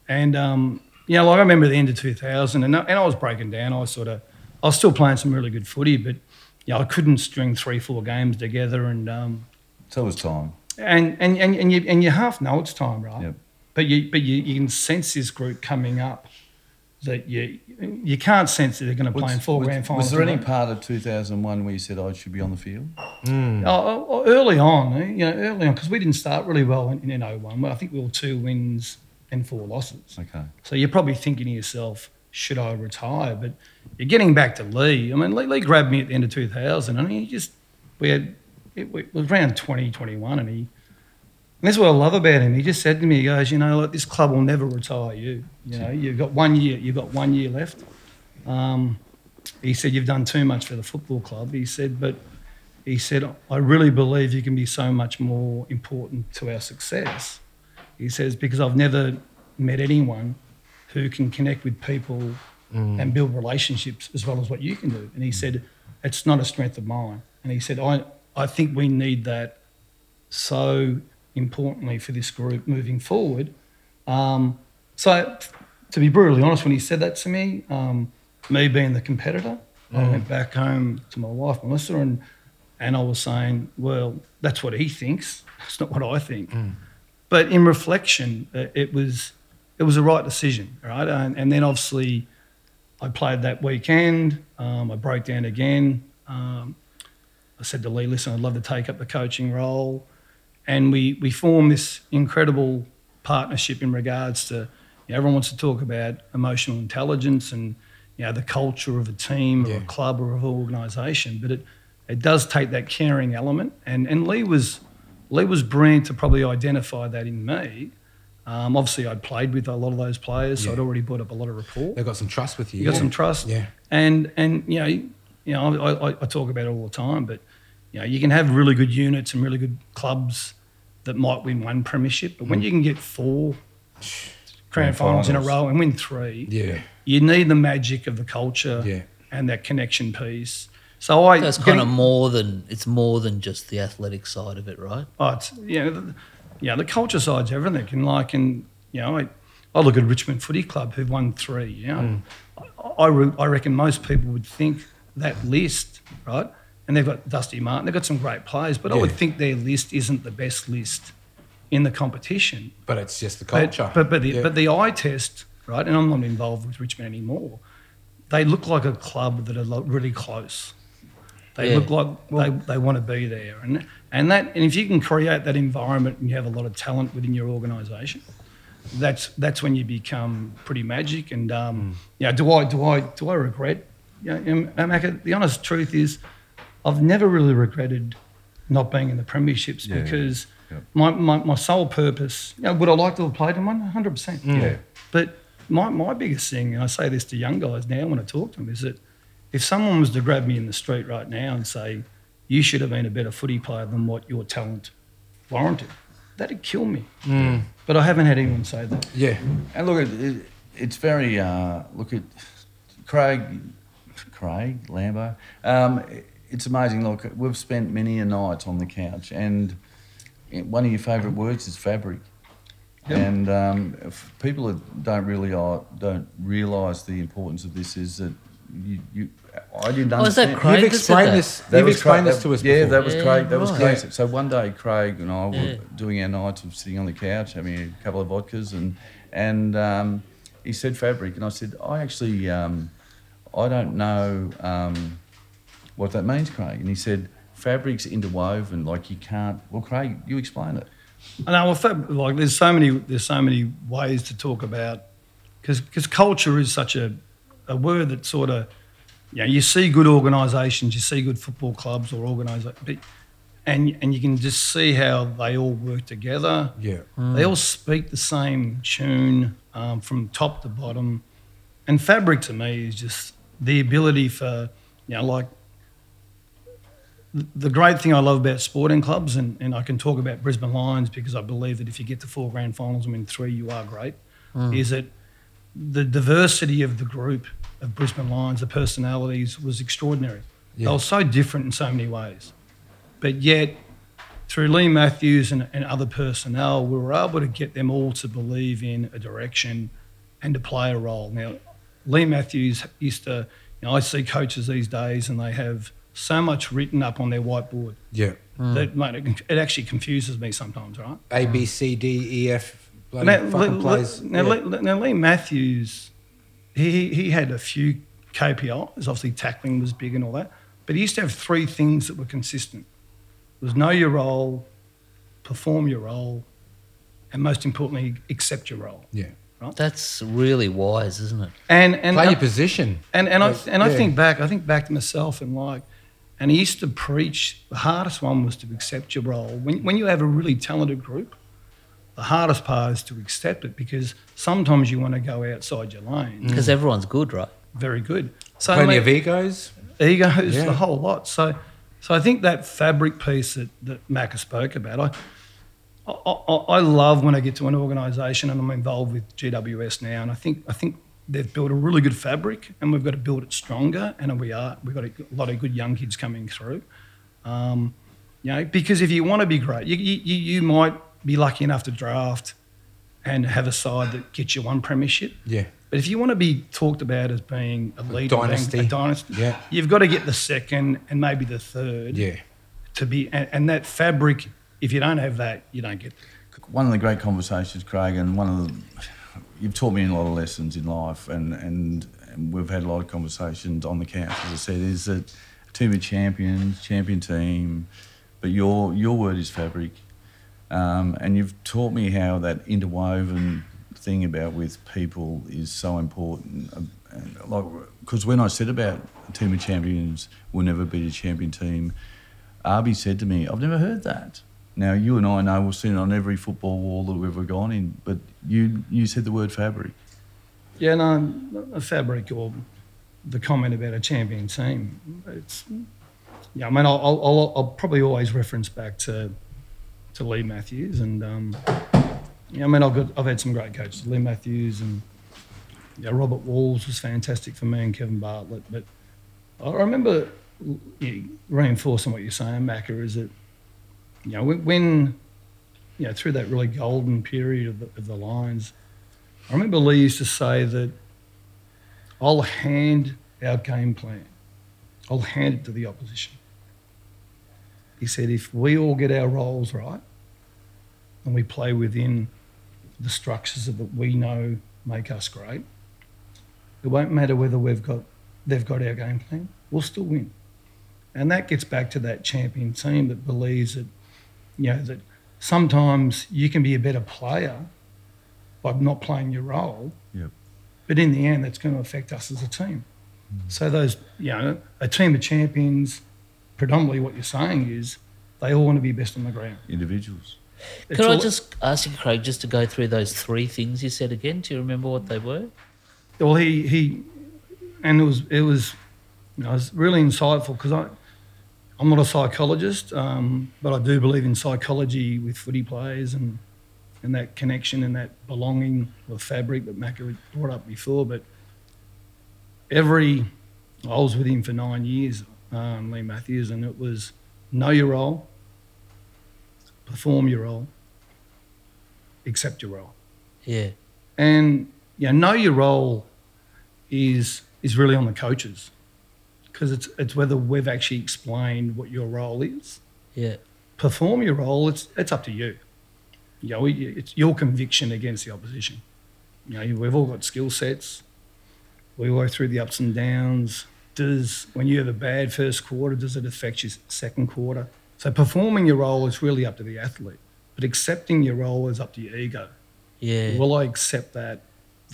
and, um, you know, like I remember the end of 2000, and, I- and I was breaking down. I was sort of, I was still playing some really good footy, but, you know, I couldn't string three, four games together. And, um, So it was time. and, and, and, and, you, and you half know it's time, right? Yep. But you but you, you can sense this group coming up that you you can't sense that they're going to play in four was, grand finals. was there any in part of 2001 where you said I should be on the field? Oh, oh, oh, early on, eh, you know, early on because we didn't start really well in, in 01. Well, I think we were two wins and four losses. Okay. So you're probably thinking to yourself, should I retire? But you're getting back to Leigh. I mean, Leigh, Leigh grabbed me at the end of 2000, and he just we had it, it was around 2021, and he. And that's what I love about him. He just said to me, he goes, you know, like, this club will never retire you. You know, you've got one year, you've got one year left. Um, he said, you've done too much for the football club. He said, but he said, I really believe you can be so much more important to our success. He says, because I've never met anyone who can connect with people and build relationships as well as what you can do. And he said, it's not a strength of mine. And he said, I, I think we need that so importantly for this group moving forward. Um, so, to be brutally honest, when he said that to me, um, me being the competitor, I went back home to my wife, Melissa, and, and I was saying, well, that's what he thinks. That's not what I think. But in reflection, uh, it was it was the right decision, right? And, and then obviously, I played that weekend. Um, I broke down again. Um, I said to Leigh, listen, I'd love to take up the coaching role. And we, we formed this incredible partnership in regards to, you know, everyone wants to talk about emotional intelligence and, you know, the culture of a team or Yeah. a club or of an organisation. But it, it does take that caring element. And, and Leigh was Leigh was brilliant to probably identify that in me. Um, obviously, I'd played with a lot of those players, so Yeah. I'd already built up a lot of rapport. They've got some trust with you. You got some trust. Yeah. And and you know, you know, I, I, I talk about it all the time, but you know, you can have really good units and really good clubs that might win one premiership, but when Mm. you can get four grand Grand finals in a finals. row and win three, Yeah. you need the magic of the culture Yeah. and that connection piece. So I That's getting- kind of more than it's more than just the athletic side of it, right? Oh, it's, yeah, the, yeah, the culture side's everything. And like, and you know, I, I look at Richmond Footy Club who've won three. You know, mm. I, I, re- I reckon most people would think that list, right? And they've got Dusty Martin. They've got some great players, but I would think their list isn't the best list in the competition. But it's just the culture. But but, the Yeah. but the eye test, right? And I'm not involved with Richmond anymore. They look like a club that are really close. They Yeah. look like they, they want to be there, and and that and if you can create that environment and you have a lot of talent within your organisation, that's that's when you become pretty magic. And um, mm. yeah, do I do I do I regret? You know, Amaka, the honest truth is, I've never really regretted not being in the premierships Yeah, because Yeah. my, my, my sole purpose, you know, would I like to have played in one? 100%. Mm. Yeah. But my, my biggest thing, and I say this to young guys now when I talk to them, is that if someone was to grab me in the street right now and say, you should have been a better footy player than what your talent warranted, that'd kill me. But I haven't had anyone say that. yeah. And look, it, it, it's very uh, look at Craig, Craig Lambo. Um, it- it's amazing. Look, we've spent many a night on the couch, and one of your favourite words is fabric. And um, if people that don't really are, don't realise the importance of this is that you, you I didn't Oh, is that understand. Craig You've explained that? this. That You've was explained Craig- this to us Yeah, before. that was Yeah, Craig. That was right. Craig. So one day, Craig and I Yeah. were doing our nights of sitting on the couch, having a couple of vodkas, and and um, he said fabric, and I said I actually um, I don't know um, what that means, Craig. And he said fabric's interwoven, like you can't. Well, Craig, you explain it. I know. Well, fab- like there's so many there's so many ways to talk about because because culture is such a a word that sort of you know you see good organisations, you see good football clubs or organisations, and and you can just see how they all work together. Yeah. They all speak the same tune um, from top to bottom. And fabric to me is just the ability for, you know, like the- the great thing I love about sporting clubs, and, and I can talk about Brisbane Lions because I believe that if you get to four grand finals and win three, you are great, is that the diversity of the group of Brisbane Lions, the personalities, was extraordinary. Yeah. They were so different in so many ways. But yet, through Leigh Matthews and, and other personnel, we were able to get them all to believe in a direction and to play a role. Now, Leigh Matthews used to, you know, I see coaches these days and they have so much written up on their whiteboard Yeah. that mate, it, it actually confuses me sometimes, right? A B C D E F bloody Now, fucking Leigh- plays. now, Yeah. Leigh, now, Leigh Matthews, he, he had a few KPIs. Obviously, tackling was big and all that. But he used to have three things that were consistent. It was know your role, perform your role, and most importantly, accept your role. yeah. Right? That's really wise, isn't it? And and Play and, your position. and, and I Like, and I think back, I think back to myself and like, and he used to preach. The hardest one was to accept your role. When when you have a really talented group, the hardest part is to accept it because sometimes you want to go outside your lane. Because everyone's good, right? Very good. So Plenty I mean, of egos. egos, Yeah. the whole lot. So, so I think that fabric piece that, that Macca spoke about, I, I, I, I love when I get to an organisation and I'm involved with GWS now, and I think I think they've built a really good fabric, and we've got to build it stronger, and we are. We've got a lot of good young kids coming through. Um, you know, because if you want to be great, you, you, you might be lucky enough to draft and have a side that gets you one premiership. Yeah. But if you want to be talked about as being a leader, being dynasty. a dynasty, Yeah. you've got to get the second and maybe the third Yeah. to be. And, and that fabric, if you don't have that, you don't get. One of the great conversations, Craig, and one of the you've taught me a lot of lessons in life, and, and, and we've had a lot of conversations on the couch, as I said, is that a team of champions, champion team, but your your word is fabric, um, and you've taught me how that interwoven thing about with people is so important. And like, because when I said about a team of champions will never beat a champion team, Arby said to me, I've never heard that. Now, you and I know we've seen it on every football wall that we've ever gone in, but you, you said the word fabric. Yeah, no, a fabric or the comment about a champion team. It's yeah. I mean, I'll, I'll, I'll probably always reference back to to Leigh Matthews and um, yeah. I mean, I've got I've had some great coaches, Leigh Matthews and yeah, Robert Walls was fantastic for me and Kevin Bartlett. But I remember reinforcing what you're saying, Macca, is that you know when you know through that really golden period of the, of the Lions. I remember Leigh used to say that I'll hand our game plan, I'll hand it to the opposition. He said, if we all get our roles right and we play within the structures that we know make us great, it won't matter whether we've got they've got our game plan, we'll still win. And that gets back to that champion team that believes that, you know, that sometimes you can be a better player by not playing your role. Yep. But in the end, that's going to affect us as a team. Mm-hmm. So those, you know, a team of champions, predominantly what you're saying is they all want to be best on the ground. Individuals. It's Could I just ask you, Craig, just to go through those three things you said again? Do you remember what they were? Well, he he, and it was it was, you know, it was really insightful because I, I'm not a psychologist, um, but I do believe in psychology with footy players and, and that connection and that belonging or fabric that Macca had brought up before. But every, I was with him for nine years, um, Leigh Matthews, and it was know your role, perform your role, accept your role. Yeah. And you know, know your role is is really on the coaches because it's it's whether we've actually explained what your role is. Yeah. Perform your role. It's it's up to you. You know, it's your conviction against the opposition. You know, we've all got skill sets. We go through the ups and downs. Does when you have a bad first quarter, does it affect your second quarter? So performing your role is really up to the athlete, but accepting your role is up to your ego. Yeah. Will I accept that?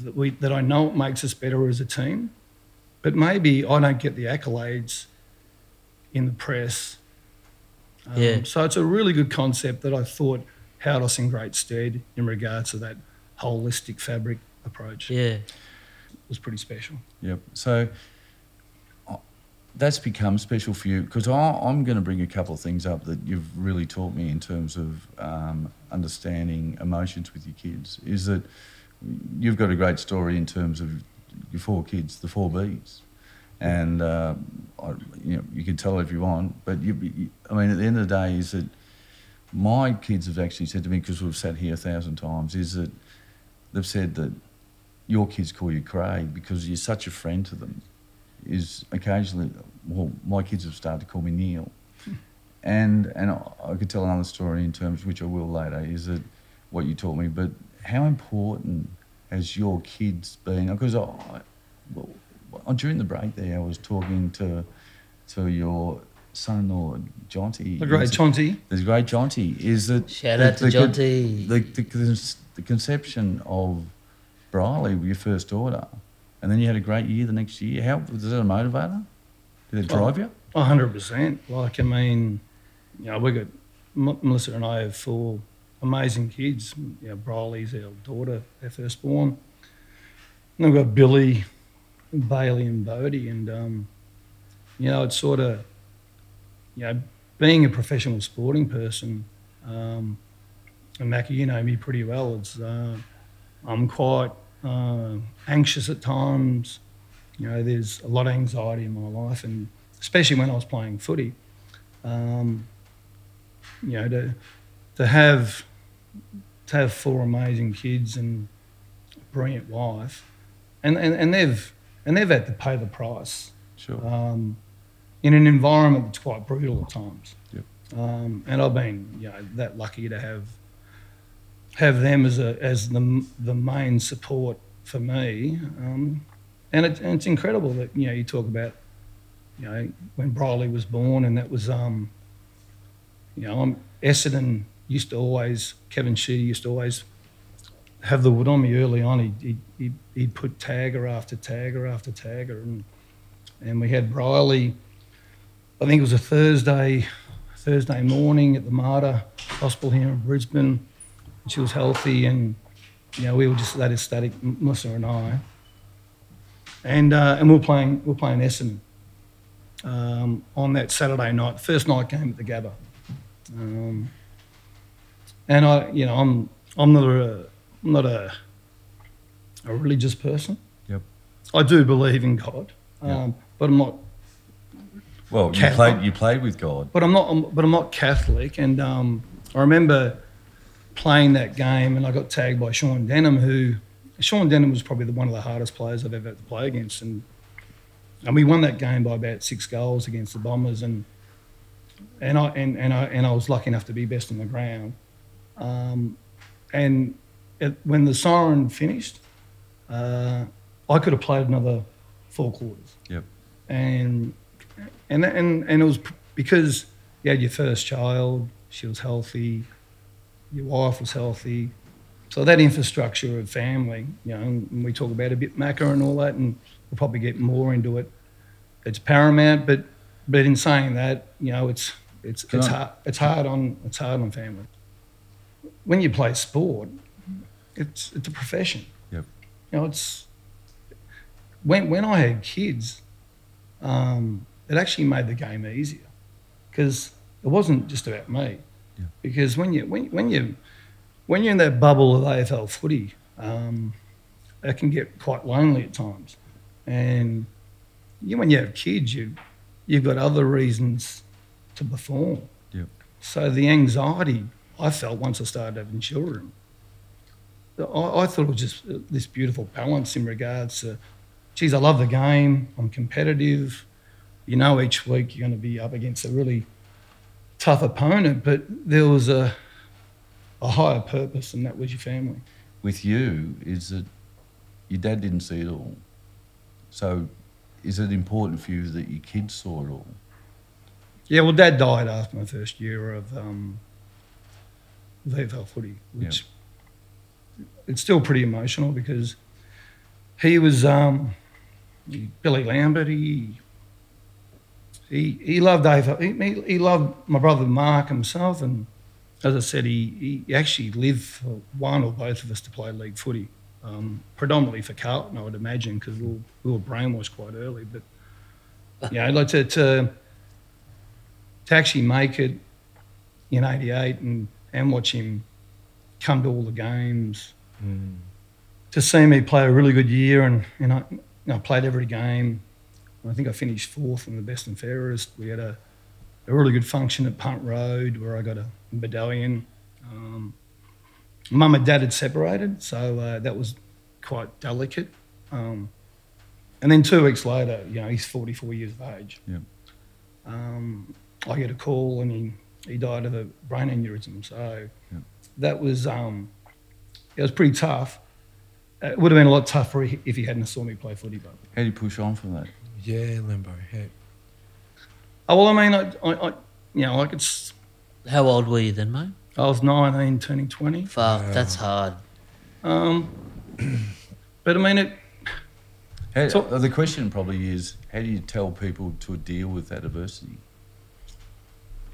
That, we, that I know it makes us better as a team, but maybe I don't get the accolades in the press. Um, Yeah. So it's a really good concept that I thought held us in great stead in regards to that holistic fabric approach. yeah. It was pretty special. Yep. So that's become special for you because I'm going to bring a couple of things up that you've really taught me in terms of um, understanding emotions with your kids. Is that you've got a great story in terms of your four kids, the four Bs. And uh, I, you know, you can tell if you want, but you, you, I mean, at the end of the day, is that my kids have actually said to me because we've sat here a thousand times, is that they've said that your kids call you Craig because you're such a friend to them. Is occasionally, well, my kids have started to call me Neil, and and I, I could tell another story in terms which I will later. Is that what you taught me? But how important has your kids been? Because I, well, during the break there, I was talking to to your son-in-law, Jonty. The great Chauncey. The great Jonty is that Shout the- out to the Jonty. The, the, the, the conception of Briley, your first order, and then you had a great year the next year. How was that a motivator? Did it drive you? A hundred percent. Like I mean, you know, we got M- Melissa and I have four amazing kids. You know, Briley's our daughter, our firstborn. And then we've got Billy, Bailey, and Bodie. And um, you know, it's sort of, you know, being a professional sporting person. Um, and Mackie, you know me pretty well. It's uh, I'm quite uh, anxious at times. You know, there's a lot of anxiety in my life, and especially when I was playing footy. Um, you know, to to have to have four amazing kids and a brilliant wife, and, and, and they've and they've had to pay the price Sure. um, in an environment that's quite brutal at times. Yep. Um, and I've been, you know, that lucky to have have them as a as the the main support for me. Um, and, it, and it's incredible that you know you talk about, you know, when Briley was born, and that was, um, you know, I'm, Essendon used to always Kevin Sheedy used to always have the wood on me early on. He'd, he'd, he'd, put tagger after tagger after tagger, and and we had Briley. I think it was a Thursday, Thursday morning at the Mater Hospital here in Brisbane. She was healthy, and you know we were just that ecstatic, M- Melissa and I. And uh, and we were playing we were playing Essendon um, on that Saturday night, first night game at the Gabba. Um, and I, you know, I'm I'm not a I'm not a a religious person. Yep. I do believe in God, um, Yeah. but I'm not Well, you played. You played with God. but I'm not. I'm, but I'm not Catholic, and um, I remember playing that game, and I got tagged by Sean Denham, who Sean Denham was probably the, one of the hardest players I've ever had to play against, and and we won that game by about six goals against the Bombers, and and I and, and I and I was lucky enough to be best on the ground, um, and it, when the siren finished, uh, I could have played another four quarters Yep. and and and and it was because you had your first child, she was healthy, your wife was healthy, so that infrastructure of family, you know, and we talk about a bit Macca and all that, and we'll probably get more into it. It's paramount, but but in saying that, you know, it's it's Can it's I- hard it's hard on it's hard on family. When you play sport, it's it's a profession. Yep. You know, it's when when I had kids, um, it actually made the game easier because it wasn't just about me. Yeah. Because when you when when you when you're in that bubble of AFL footy, um, it can get quite lonely at times, and you when you have kids, you you've got other reasons to perform. Yep. So the anxiety I felt once I started having children I, I thought it was just this beautiful balance in regards to, geez, I love the game. I'm competitive. You know, each week you're going to be up against a really tough opponent, but there was a a higher purpose, and that was your family. With you, is that your dad didn't see it all. So, is it important for you that your kids saw it all? Yeah, well, Dad died after my first year of um, VFL footy, which it's still pretty emotional because he was um, Billy Lambert. He he he loved AFL. He, he, loved my brother Mark himself, and as I said, he, he actually lived for one or both of us to play league footy, um, predominantly for Carlton, I would imagine, because we, were- we were brainwashed quite early. But yeah, like to, to to actually make it in '88 and and watch him come to all the games, to see me play a really good year, and and I, you know, I played every game. I think I finished fourth in the best and fairest. We had a, a really good function at Punt Road where I got a medallion. Um, Mum and Dad had separated, so uh, that was quite delicate. Um, and then two weeks later, you know, he's 44 years of age. Yep. Um, I get a call and he, he died of a brain aneurysm. So Yep. that was um, it was pretty tough. Uh, It would have been a lot tougher if he hadn't saw me play footy. But How do you push on from that? Yeah, Lambo. Yeah. oh well, I mean, I, I, I you know, like it's How old were you then, mate? I was 19, turning 20. Fuck, that's hard. Um, but I mean, it How, So- the question probably is, how do you tell people to deal with adversity?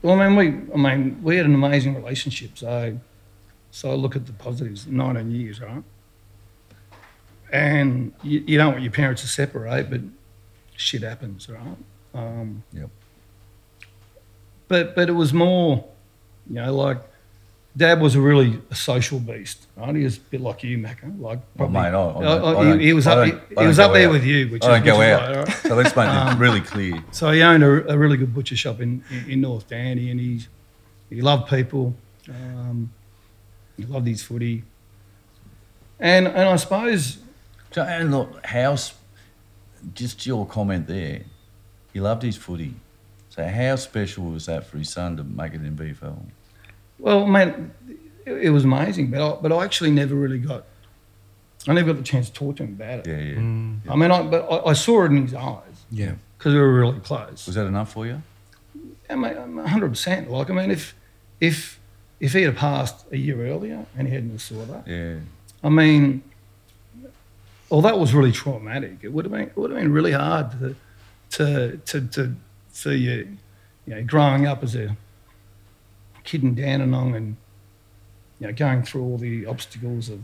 Well, I mean, we, I mean, we had an amazing relationship. So, so I look at the positives. Nineteen years, right? And you, you don't want your parents to separate, but shit happens, right? Um, Yep. but but it was more, you know, like Dad was a really a social beast, right? He was a bit like you, Macca. Like Well, probably, mate, I, I, Uh, uh, I he- he was up. He, I he was up there out. with you, which I don't which go is out. right, right? So let's make Um, it really clear. So he owned a, a really good butcher shop in, in, in North Dandy, and he's he loved people. Um, he loved his footy, and and I suppose So, and look, how, s- just your comment there, he loved his footy. So how special was that for his son to make it in VFL? well, man, it, it was amazing. But I, but I actually never really got. I never got the chance to talk to him about it. Yeah, mm. yeah. I mean, I, but I, I saw it in his eyes Yeah. because we were really close. Was that enough for you? Yeah, mate, I'm hundred percent. Like, I mean, if if if he had passed a year earlier and he hadn't saw that, Yeah. I mean, well, that was really traumatic. It would have been it would have been really hard to to to, to for you, you know, growing up as a kid in Dandenong and you know going through all the obstacles of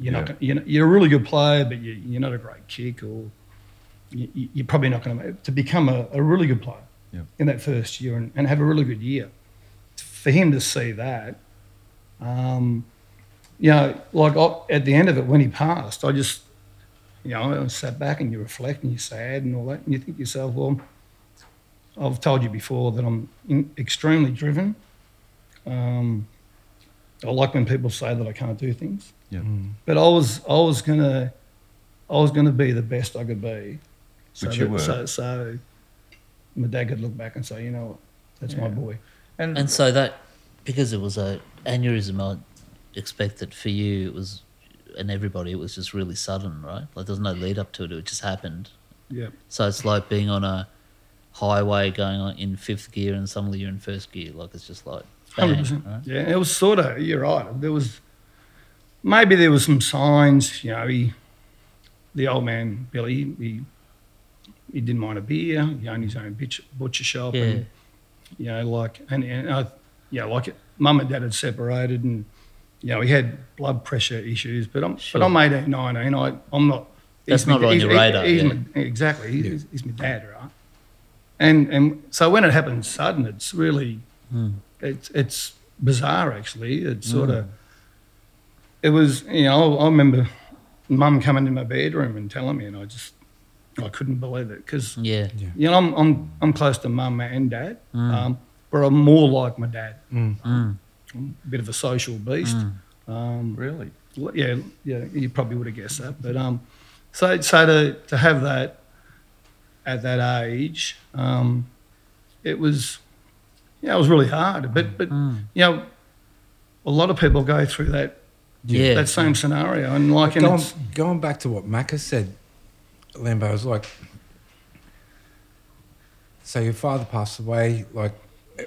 you're Yeah. gonna, you're, you're a really good player, but you, you're not a great kick, or you- you're probably not going to to become a, a really good player Yeah. in that first year and, and have a really good year. For him to see that, um, you know, like I, at the end of it when he passed, I just, you know, I sat back and you reflect and you're sad and all that, and you think to yourself, well, I've told you before that I'm in, extremely driven. Um, I like when people say that I can't do things, Yeah. but I was I was gonna I was gonna be the best I could be. So Which you that- were. So, so my dad could look back and say, you know what, that's my boy. And, And so that, because it was a aneurysm, I expect that for you it was, and everybody, it was just really sudden, right? Like there was no lead up to it; it just happened. Yeah. So it's like being on a highway going on in fifth gear, and suddenly you're in first gear. Like it's just like bang. Right? Yeah, it was sort of. You're right. There was maybe there was some signs. You know, he, the old man Billy, he he didn't mind a beer. He owned his own butcher, butcher shop, Yeah. and you know, like and and I, yeah, like it, mum and dad had separated, and you know, he had blood pressure issues. But I'm Sure. but I'm 18, 19. I I'm not. That's he's my- not on he's- your he- radar, He's yeah. my, exactly. He's, he's my dad, right? And and so when it happens sudden, it's really Hmm. it's it's bizarre actually. It's sort of it was you know I remember mum coming to my bedroom and telling me, and I just I couldn't believe it because Yeah. you know I'm I'm I'm close to mum and dad, Mm. um, but I'm more like my dad. Mm. I'm a bit of a social beast. Mm. Um, really? yeah, yeah, you probably would have guessed that. But um, so so to to have that at that age, um, it was, yeah, it was really hard. But but you know, a lot of people go through that Yeah. that same scenario, and like, and going, going back to what Macca said, Lambo was like, so your father passed away. Like,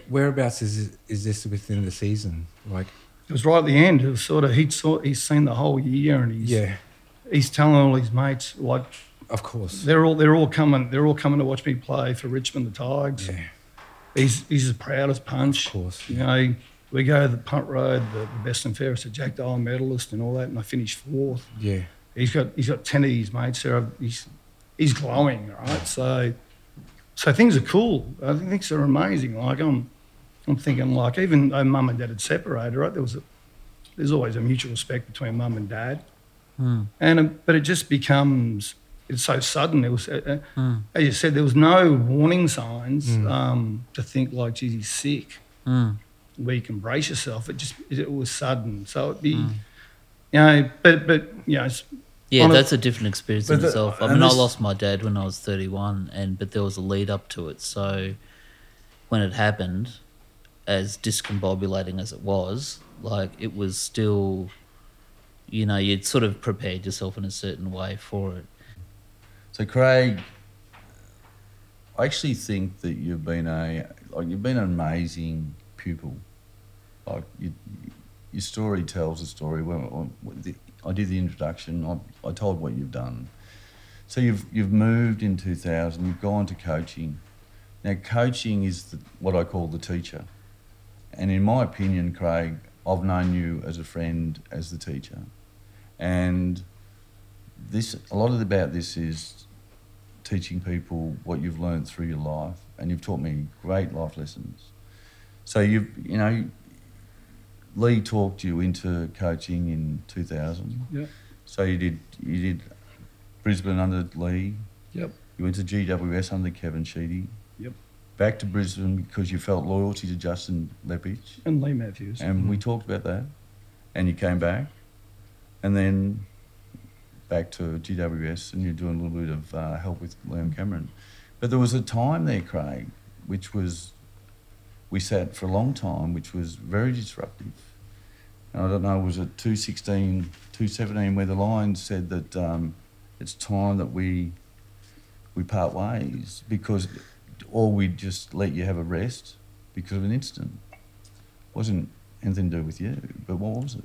whereabouts is is this within the season? Like, it was right at the end. It was sort of he'd saw, he's seen the whole year, and he's yeah, he's telling all his mates like of course. they're all they're all coming they're all coming to watch me play for Richmond the Tigers. Yeah, He's he's as proud as punch. of course. You know, we go to the punt road, the, the best and fairest, a Jack Dyer medalist and all that, and I finished fourth. Yeah, He's got he's got ten of his mates there. He's he's glowing, right? So so things are cool. I think things are amazing. Like I'm I'm thinking like even though mum and dad had separated, right? There was a there's always a mutual respect between mum and dad, and um, but it just becomes it's so sudden. It was uh, uh, as you said, there was no warning signs um, to think like, geez, he's sick. Where you can brace yourself. It just it was sudden. So it'd be, you know, but but you know, it's, Yeah, that's a different experience in the- itself. I mean, I lost my dad when I was 31, and but there was a lead up to it. So when it happened, as discombobulating as it was, like it was still, you know, you'd sort of prepared yourself in a certain way for it. So Craig, I actually think that you've been a like you've been an amazing pupil. Like you, your story tells a story. When, when the, I did the introduction, I, I told what you've done. So you've you've moved in 2000. You've gone to coaching. Now coaching is the, what I call the teacher. And in my opinion, Craig, I've known you as a friend, as the teacher, and this a lot of about this is teaching people what you've learned through your life, and you've taught me great life lessons. So you've you know, Leigh talked you into coaching in 2000. Yep. So you did you did Brisbane under Leigh. Yep. You went to GWS under Kevin Sheedy. Yep. Back to Brisbane because you felt loyalty to Justin Leppitsch. and Leigh Matthews. And we talked about that. And you came back. And then back to GWS and you're doing a little bit of uh, help with Leon Cameron. But there was a time there, Craig, which was, we sat for a long time, which was very disruptive. And I don't know, was it 216, 217, where the Lions said that um, it's time that we we part ways because, or we just let you have a rest because of an incident. It wasn't anything to do with you, but what was it?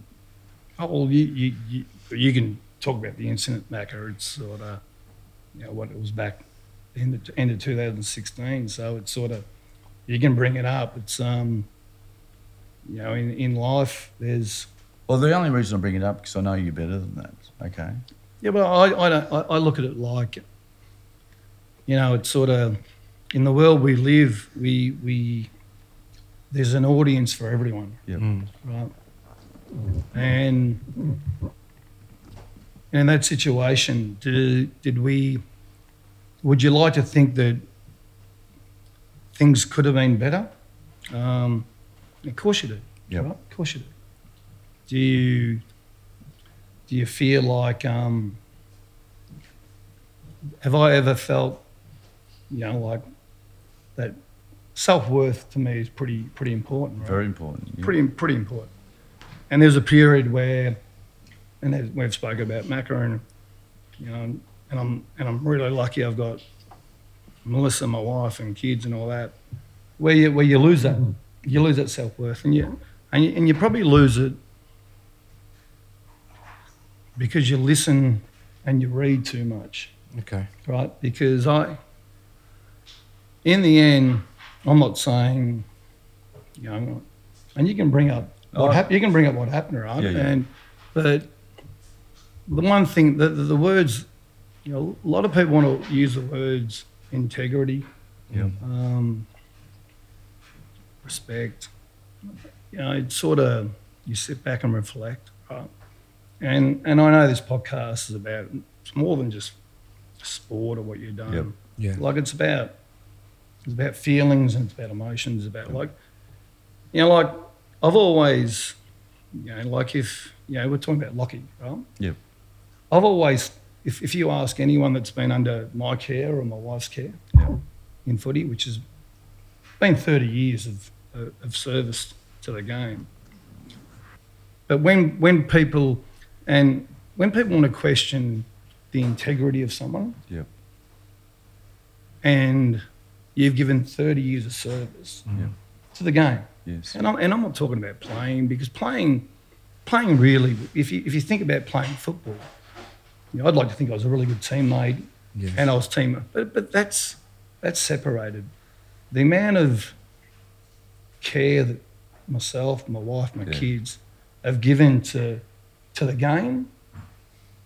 Oh, well, you, you, you, you can talk about the incident, Macca. It's sort of, you know, what it was back in the end of 2016. So it's sort of, you can bring it up. It's, um, you know, in, in life, there's, Well, the only reason I bring it up because I know you better than that. Okay. yeah, but I, I, don't, I, I look at it like, you know, it's sort of, in the world we live, we, we, there's an audience for everyone. Yep. right? And in that situation, did, did we, would you like to think that things could have been better? Um, of course you do. Yep. Right? Of course you do. Do you, do you feel like, um, have I ever felt, you know, like that self worth to me is pretty, pretty important, right? Very important. yeah. pretty pretty important. And there's a period where, and we've spoken about Macca, and you know, and I'm and I'm really lucky. I've got Melissa, my wife, and kids, and all that. Where you where you lose that, mm-hmm. you lose that self worth, and you and you, and you probably lose it because you listen and you read too much Okay. right? Because I, in the end, I'm not saying, you know, and you can bring up what Oh. hap- you can bring up what happened, right? Yeah, yeah. And but the one thing, the, the, the words, you know, a lot of people want to use the words integrity, Yeah. um, respect. You know, it's sort of you sit back and reflect, right? And and I know this podcast is about it's more than just sport or what you've done. Yep. Yeah. Like it's about it's about feelings and it's about emotions. About like you know, like I've always you know, like if you know we're talking about Lockie, right? Yep. I've always, if, if you ask anyone that's been under my care or my wife's care in footy, which has been 30 years of, of of service to the game, but when when people and when people want to question the integrity of someone, Yep. and you've given 30 years of service Yep. to the game, Yes. and I'm, and I'm not talking about playing because playing, playing really, if you, if you think about playing football, you know, I'd like to think I was a really good teammate Yeah. and I was team, but, but that's, that's separated. The amount of care that myself, my wife, my Yeah. kids have given to, to the game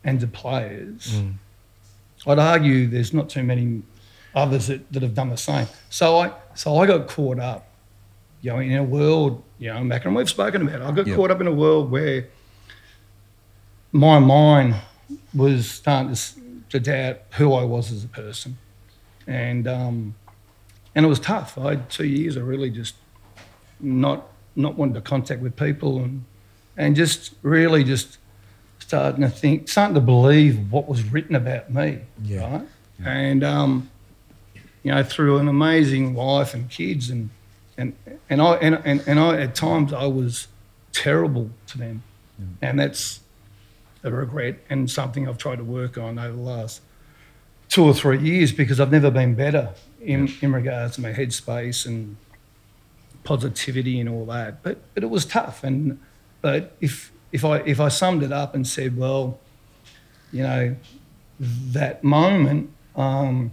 and to players, mm. I'd argue there's not too many others that, that have done the same. So I, so I got caught up you know, in a world, you know, Mac, and we've spoken about it. I got Yep. caught up in a world where my mind was starting to, to doubt who I was as a person, and um, and it was tough. I had two years of really just not not wanting to contact with people, and and just really just starting to think, starting to believe what was written about me, Yeah. right? And um, you know, through an amazing wife and kids, and and and I and, and, and I at times I was terrible to them, and that's a regret and something I've tried to work on over the last two or three years because I've never been better in, in regards to my headspace and positivity and all that. But but it was tough, and but if if I if I summed it up and said, well, you know, that moment um,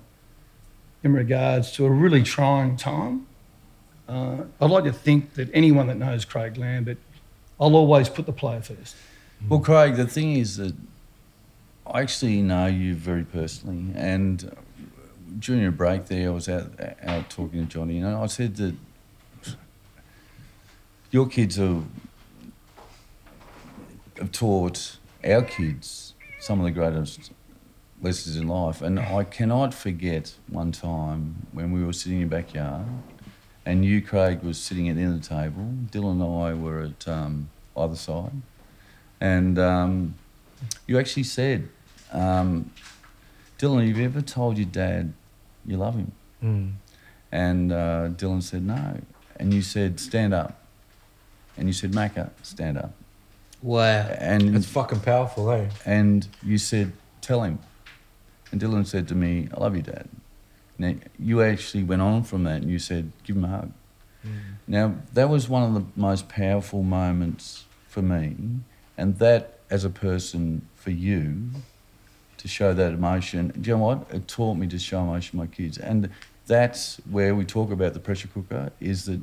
in regards to a really trying time. Uh, I'd like to think that anyone that knows Craig Lambert, I'll always put the player first. Well, Craig, the thing is that I actually know you very personally, and during a break there, I was out out talking to Johnny, and I said that your kids have, taught our kids some of the greatest lessons in life, and I cannot forget one time when we were sitting in your backyard, and you, Craig, was sitting at the end of the table. Dylan and I were at um, either side. And um, you actually said, um, Dylan, have you ever told your dad you love him? Mm. And uh, Dylan said, no. And you said, stand up. And you said, Macca, stand up. Wow. And, It's fucking powerful, eh? and you said, tell him. And Dylan said to me, I love you, Dad. Now, you actually went on from that and you said, give him a hug. Now, that was one of the most powerful moments for me. And that, as a person, for you, to show that emotion. Do you know what? It taught me to show emotion to my kids. And that's where we talk about the pressure cooker, is that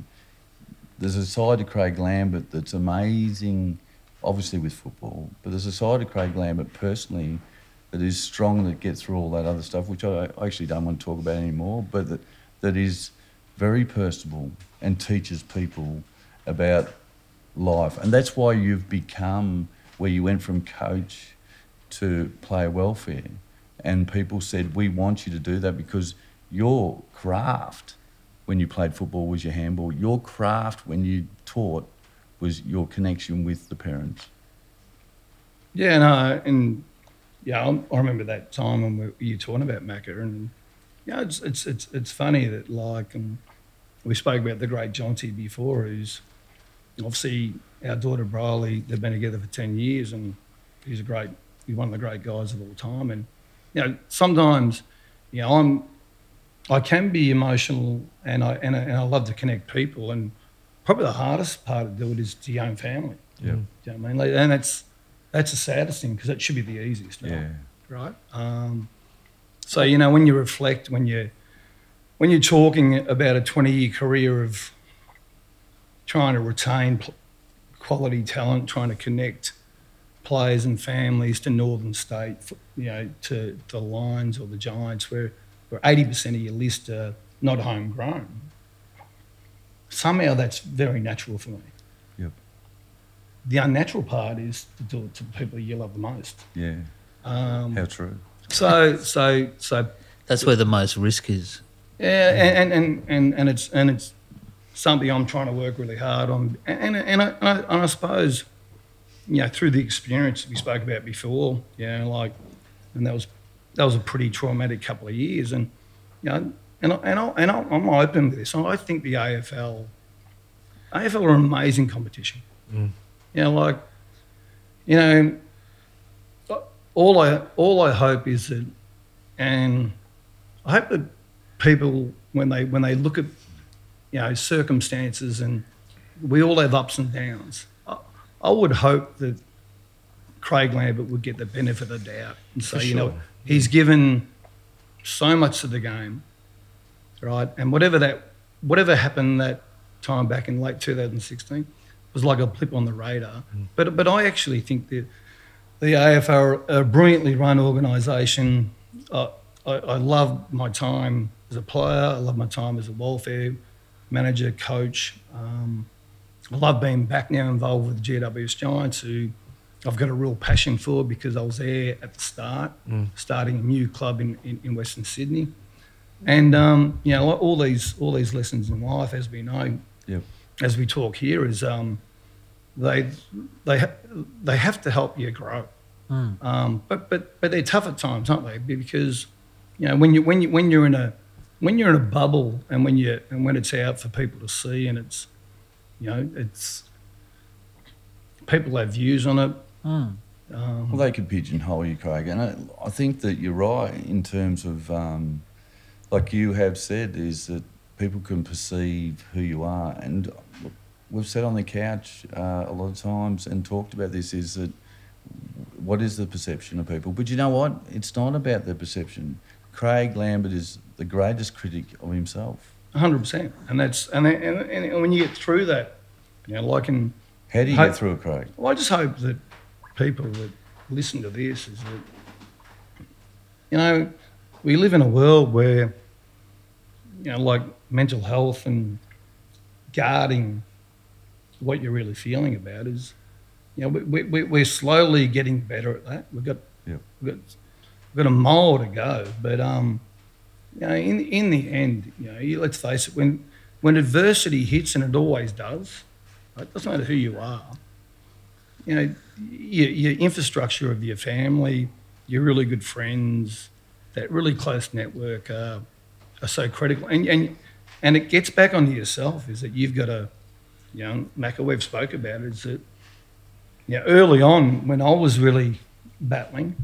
there's a side to Craig Lambert that's amazing, obviously with football, but there's a side to Craig Lambert personally that is strong that gets through all that other stuff, which I, actually don't want to talk about anymore, but that, that is very personable and teaches people about life. And that's why you've become where you went from coach to player welfare. And people said, We want you to do that because your craft when you played football was your handball. Your craft when you taught was your connection with the parents. Yeah, no, uh, and yeah, I, remember that time when you were talking about Macca, and yeah, it's it's it's it's funny that like, and we spoke about the great Jonty before, who's obviously our daughter Briley. They've been together for ten years, and he's a great, he's one of the great guys of all time. And you know, sometimes, you know, I'm, I can be emotional, and I and I, and I love to connect people, and probably the hardest part to do it is to your own family. Yeah. Do you know what I mean? Like, and that's that's the saddest thing because that should be the easiest. right? Yeah. Right. Um, so you know when you reflect when you when you're talking about a 20 year career of trying to retain pl- quality talent, trying to connect players and families to Northern State, you know, to the Lions or the Giants, where where 80% of your list are not homegrown. Somehow that's very natural for me. Yep. The unnatural part is to do it to the people you love the most. Yeah. Um, How true. so, so, so, That's where the most risk is. yeah, and, and, and, and it's and it's something I'm trying to work really hard on, and and, and, I, and, I, and I suppose you know, through the experience we spoke about before, you know, like, and that was that was a pretty traumatic couple of years, and you know, and I, and I, and I, I'm open with this. I think the AFL, AFL are an amazing competition. Mm. You know, like, you know, all I all I hope is that, and I hope that people when they when they look at, you know, circumstances and we all have ups and downs. I, I would hope that Craig Lambert would get the benefit of the doubt and say, you know, sure. he's given so much to the game, right? And whatever that, whatever happened that time back in late 2016 was like a blip on the radar. Hmm. But but I actually think that the AFL are a brilliantly run organisation. I, I, I love my time as a player. I love my time as a welfare manager, coach. Um, I love being back now involved with the GWS Giants, who I've got a real passion for because I was there at the start, starting a new club in, in, in Western Sydney. And um, you know all these all these lessons in life, as we know, Yep. as we talk here, is um, they they ha- they have to help you grow. Um, but but but they're tough at times, aren't they? Because you know when you when you when you're in a when you're in a bubble and when you and when it's out for people to see and it's you know it's people have views on it. Um, Well, they could pigeonhole you, Craig, and I, I think that you're right in terms of, um, like you have said, is that people can perceive who you are, and we've sat on the couch uh, a lot of times and talked about this. Is that what is the perception of people? But you know what? It's not about the perception. Craig Lambert is the greatest critic of himself. hundred percent, and that's and, and and when you get through that, you know, like in How do you Hope- get through it, Craig? Well, I just hope that people that listen to this is that, you know, we live in a world where, you know, like mental health and guarding what you're really feeling about is, you know, we, we, we're slowly getting better at that. We've got, Yep. we've got, we've got a mile to go, but um, you know, in in the end, you know, you, let's face it, when when adversity hits, and it always does, right, it doesn't matter who you are you know, your, your infrastructure of your family, your really good friends, that really close network are, are so critical. And, and, and it gets back onto yourself is that you've got to, you know, Macca, we've spoke about it, is that, you know, early on when I was really battling,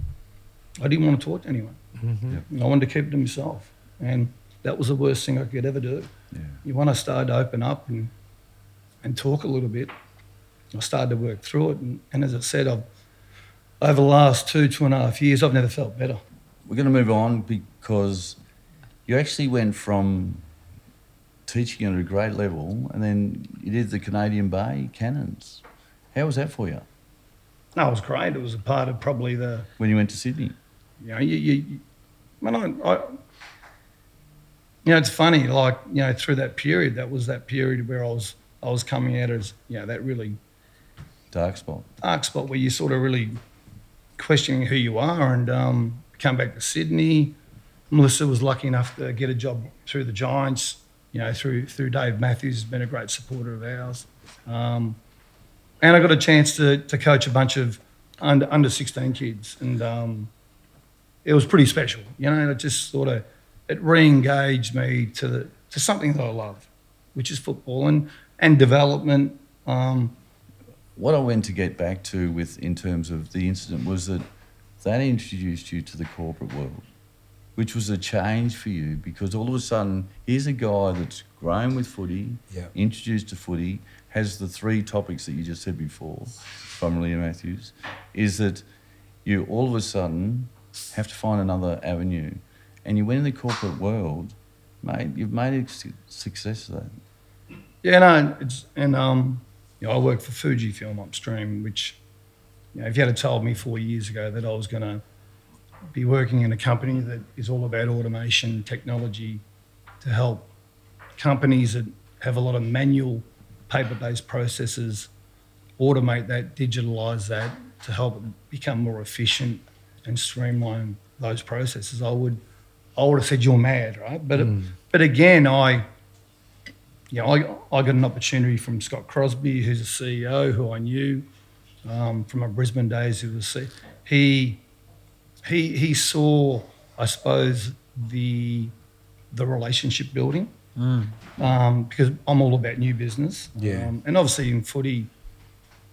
I didn't want to talk to anyone. Mm-hmm. I wanted to keep it to myself. And that was the worst thing I could ever do. Yeah. You want to start to open up and, and talk a little bit. I started to work through it. And, and as I said, I've, over the last two, two and a half years, I've never felt better. We're going to move on because you actually went from teaching at a great level and then you did the Canadian Bay Cannons. How was that for you No, it was great. It was a part of probably the, when you went to Sydney? you know, you, you, when I, I, you know, it's funny, like, you know, through that period, that was that period where I was, I was coming out as, you know, that really Dark spot. dark spot where you're sort of really questioning who you are and um, come back to Sydney. Melissa was lucky enough to get a job through the Giants, you know, through through Dave Matthews, has been a great supporter of ours. Um, and I got a chance to, to coach a bunch of under, under 16 kids. And um, it was pretty special, you know, and it just sort of, it re-engaged me to, the, to something that I love, which is football and, and development. Um, What I went to get back to with in terms of the incident was that that introduced you to the corporate world, which was a change for you because all of a sudden here's a guy that's grown with footy, Yeah. introduced to footy, has the three topics that you just said before from Leigh Matthews, is that you all of a sudden have to find another avenue, and you went in the corporate world, mate. You've made a success of that. Yeah, no, it's and um, you know, I work for Fujifilm upstream, which you know, if you had told me four years ago that I was going to be working in a company that is all about automation technology to help companies that have a lot of manual, paper-based processes automate that, digitalize that to help become more efficient and streamline those processes, I would, I would have said you're mad, right? But but again, I you know, I, I got an opportunity from Scott Crosby, who's a CEO who I knew, um, from my Brisbane days. He was he he he saw, I suppose, the the relationship building um, because I'm all about new business. Yeah. Um, and obviously in footy,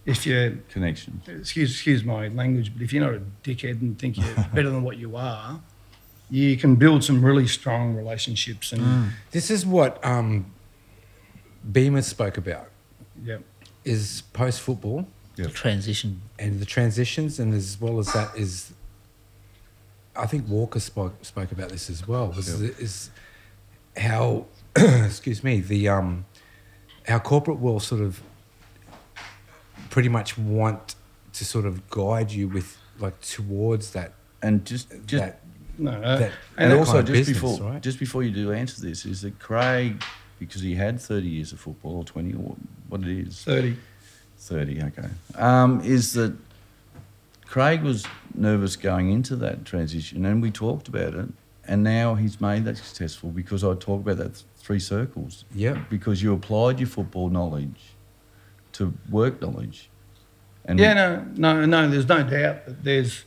if you Connection. excuse excuse my language, but if you're not a dickhead and think you're better than what you are, you can build some really strong relationships. And This is what um, Beamer spoke about yeah, is post football Transition. and the transitions, and as well as that is, I think Walker spoke spoke about this as well. Was is how, excuse me, the um, our corporate world sort of pretty much want to sort of guide you with like towards that And just, just that no, uh, and also just business, before right? just before you do answer this is that Craig because he had 30 years of football or 20 or what it is thirty. 30 okay um, is that Craig was nervous going into that transition and we talked about it and now he's made that successful because I talked about that th- three circles Yeah. because you applied your football knowledge to work knowledge and Yeah, no, no, no. There's no doubt that there's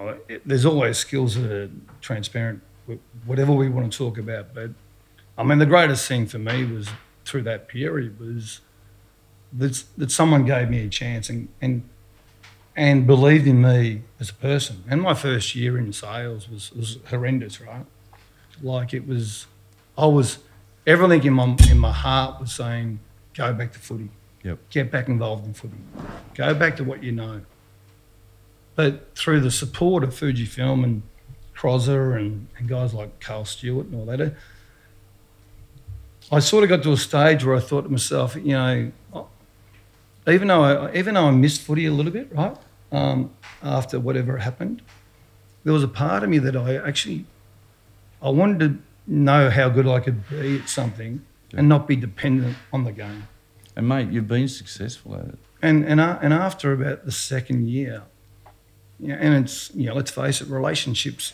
oh, it, there's always skills that are transparent, whatever we want to talk about. But I mean, the greatest thing for me was through that period was that that someone gave me a chance and and and believed in me as a person. And my first year in sales was was horrendous, right? Like it was, I was everything in my in my heart was saying, go back to footy yep get back involved in footy. Go back to what you know. But through the support of Fujifilm and Crozer and, and guys like Carl Stewart and all that, I sort of got to a stage where I thought to myself, you know, even though I, even though I missed footy a little bit, right, um, after whatever happened, there was a part of me that I actually I wanted to know how good I could be at something and not be dependent on the game. and mate you've been successful at it And and and after about the second year, you know, and it's you know, let's face it, relationships,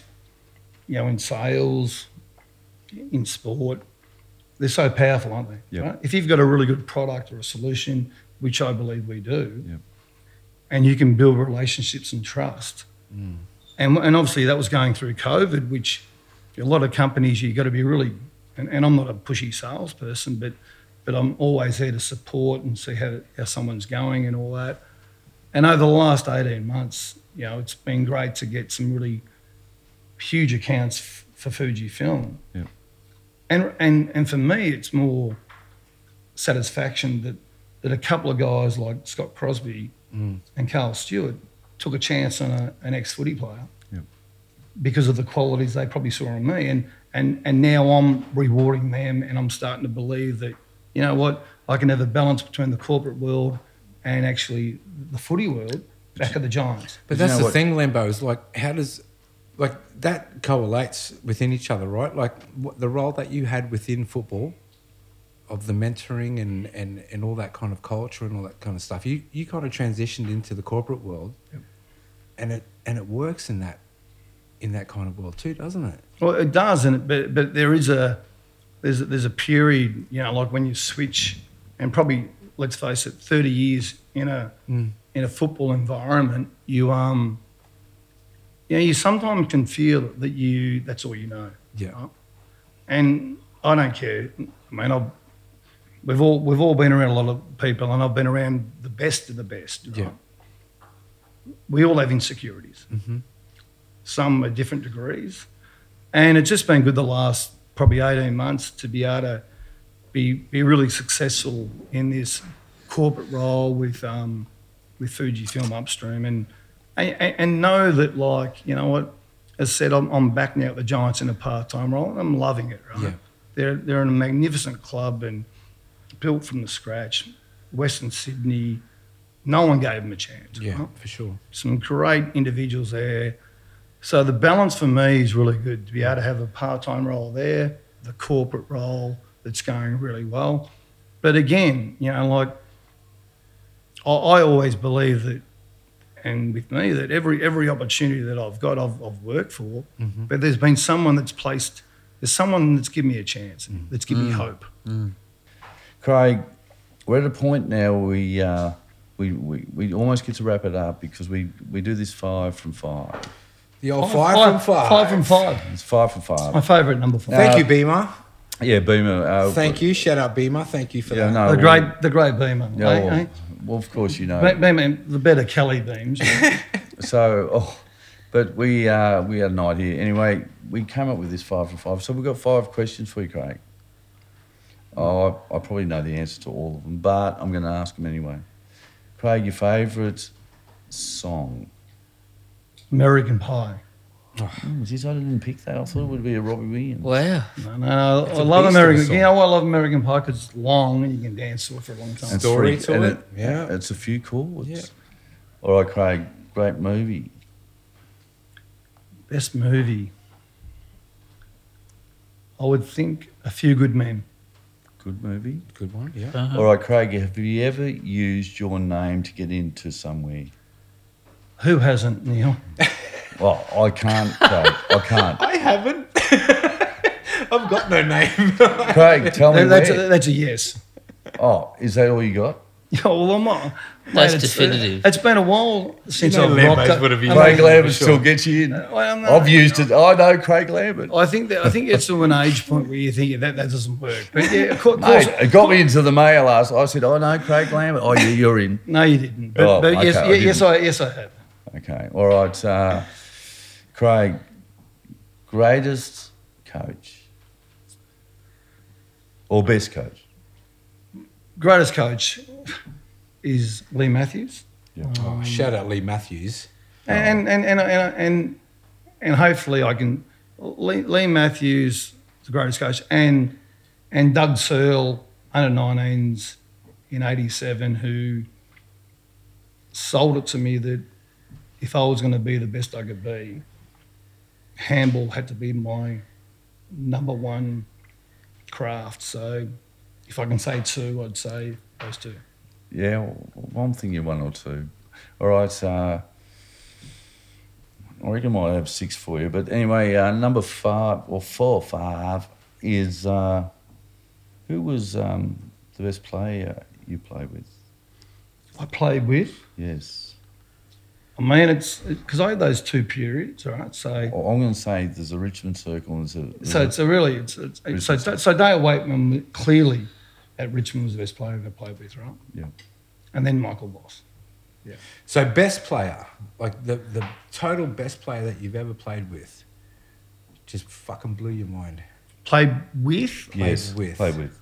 you know, in sales, in sport, they're so powerful, aren't they? Yep. Right? If you've got a really good product or a solution, which I believe we do, Yep. and you can build relationships and trust, mm. and and obviously that was going through COVID, which a lot of companies you've got to be really, and, and I'm not a pushy salesperson, but but I'm always there to support and see how, how someone's going and all that. And over the last 18 months, you know, it's been great to get some really huge accounts f- for Fujifilm. Yeah. And, and, and for me, it's more satisfaction that, that a couple of guys like Scott Crosby mm. and Carl Stewart took a chance on a, an ex footy player Yep. because of the qualities they probably saw in me. And, and, and now I'm rewarding them and I'm starting to believe that, you know what, I can have a balance between the corporate world and actually the footy world back of the Giants. But But you that's know the what- thing, Lambo, is like, how does, like, that correlates within each other, right? Like, what, the role that you had within football of the mentoring and, and, and all that kind of culture and all that kind of stuff, you, you kind of transitioned into the corporate world. And it and it works in that in that kind of world too, doesn't it? Well, it does, and it, but but there is a there's a, there's a period, you know, like when you switch, and probably let's face it, thirty years in a mm. In a football environment, you um, you know, you sometimes can feel that you that's all you know. Yeah. right? And I don't care. I mean, I've, we've all we've all been around a lot of people, and I've been around the best of the best. right? Yeah. We all have insecurities. Mm-hmm. Some at different degrees, and it's just been good the last probably eighteen months to be able to be be really successful in this corporate role with um, with Fujifilm upstream, and, and and know that like you know what, as I said, I'm, I'm back now at the Giants in a part time role, and I'm loving it. Right? Yeah. They're they're in a magnificent club and built from the scratch. Western Sydney, no one gave them a chance. Yeah, right? for sure. some great individuals there. So the balance for me is really good to be able to have a part-time role there, the corporate role that's going really well. But again, you know, like I, I always believe that, and with me, that every every opportunity that I've got, I've, I've worked for. But there's been someone that's placed, there's someone that's given me a chance, that's given me hope. Craig, we're at a point now where we, uh, we, we, we almost get to wrap it up because we, we do this five from five. The old five, from five. Five from five. It's five from five. My favourite number five. Thank Uh, you, Beamer. Yeah, Beamer. Uh, Thank you. Shout out Beamer. Thank you for Yeah, that. no, the well, great, the great Beamer. Yeah, eh, well, eh? well, of course you know. Beamer, the better Kelly beams. So, oh, but we uh, we had an idea. Anyway, we came up with this five for five. So we've got five questions for you, Craig. Oh, I, I probably know the answer to all of them, but I'm going to ask them anyway. Craig, your favourite song? American Pie. Oh, geez, I didn't pick that. I thought it would be a Robbie Williams. Wow. No, no, I a love beast of a American. song. You know why I love American Pie? Because it's long and you can dance to it for a long time. And Story to and it, yeah. It's a few chords. Yeah. All right, Craig, great movie. Best movie. I would think A Few Good Men. Good movie. Good one. Yeah. Uh-huh. All right, Craig, have you ever used your name to get into somewhere? Who hasn't, Neil? Well, I can't, Craig. I can't. I haven't. I've got no name. Craig, tell me that's, where. a, that's a yes. Oh, is that all you got? Yeah, well, I'm not. That's it's- definitive. it's been a while since know I've Lambo's rocked. would have I used mean, Craig for Lambert sure. still gets you in. well, I'm not- I've used it. I know Craig Lambert. I think that I think it's to an age point where you think that that doesn't work. But yeah, of course, Mate, it got me into the mail last. I said, "I know Craig Lambert." Oh, yeah, you're in. no, you didn't. But, Oh, but yes, okay, I yes, didn't. I yes I have. Okay, all right. Uh, Craig, greatest coach or best coach? Greatest coach is Leigh Matthews. Oh, um, shout out Leigh Matthews. And and and and and, and hopefully I can Leigh, Leigh Matthews, the greatest coach, and and Doug Searle, under 19s in '87, who sold it to me that if I was going to be the best I could be, handball had to be my number one craft. So if I can say two, I'd say those two. Yeah, well, I'm thinking one or two. All right. Uh, I reckon I might have six for you. But anyway, uh, number five or four or five is uh, who was um, the best player you played with? I played with. Yes. I mean, it's because I had those two periods, all right? So, Well, I'm going to say there's a Richmond Circle and there's a. there's so it's a really, it's, it's so so Dale Weightman clearly at Richmond was the best player I've ever played with, right? yeah. And then Michael Voss. Yeah. So best player, like the the total best player that you've ever played with, just fucking blew your mind. Played with? Yes. with. Played with.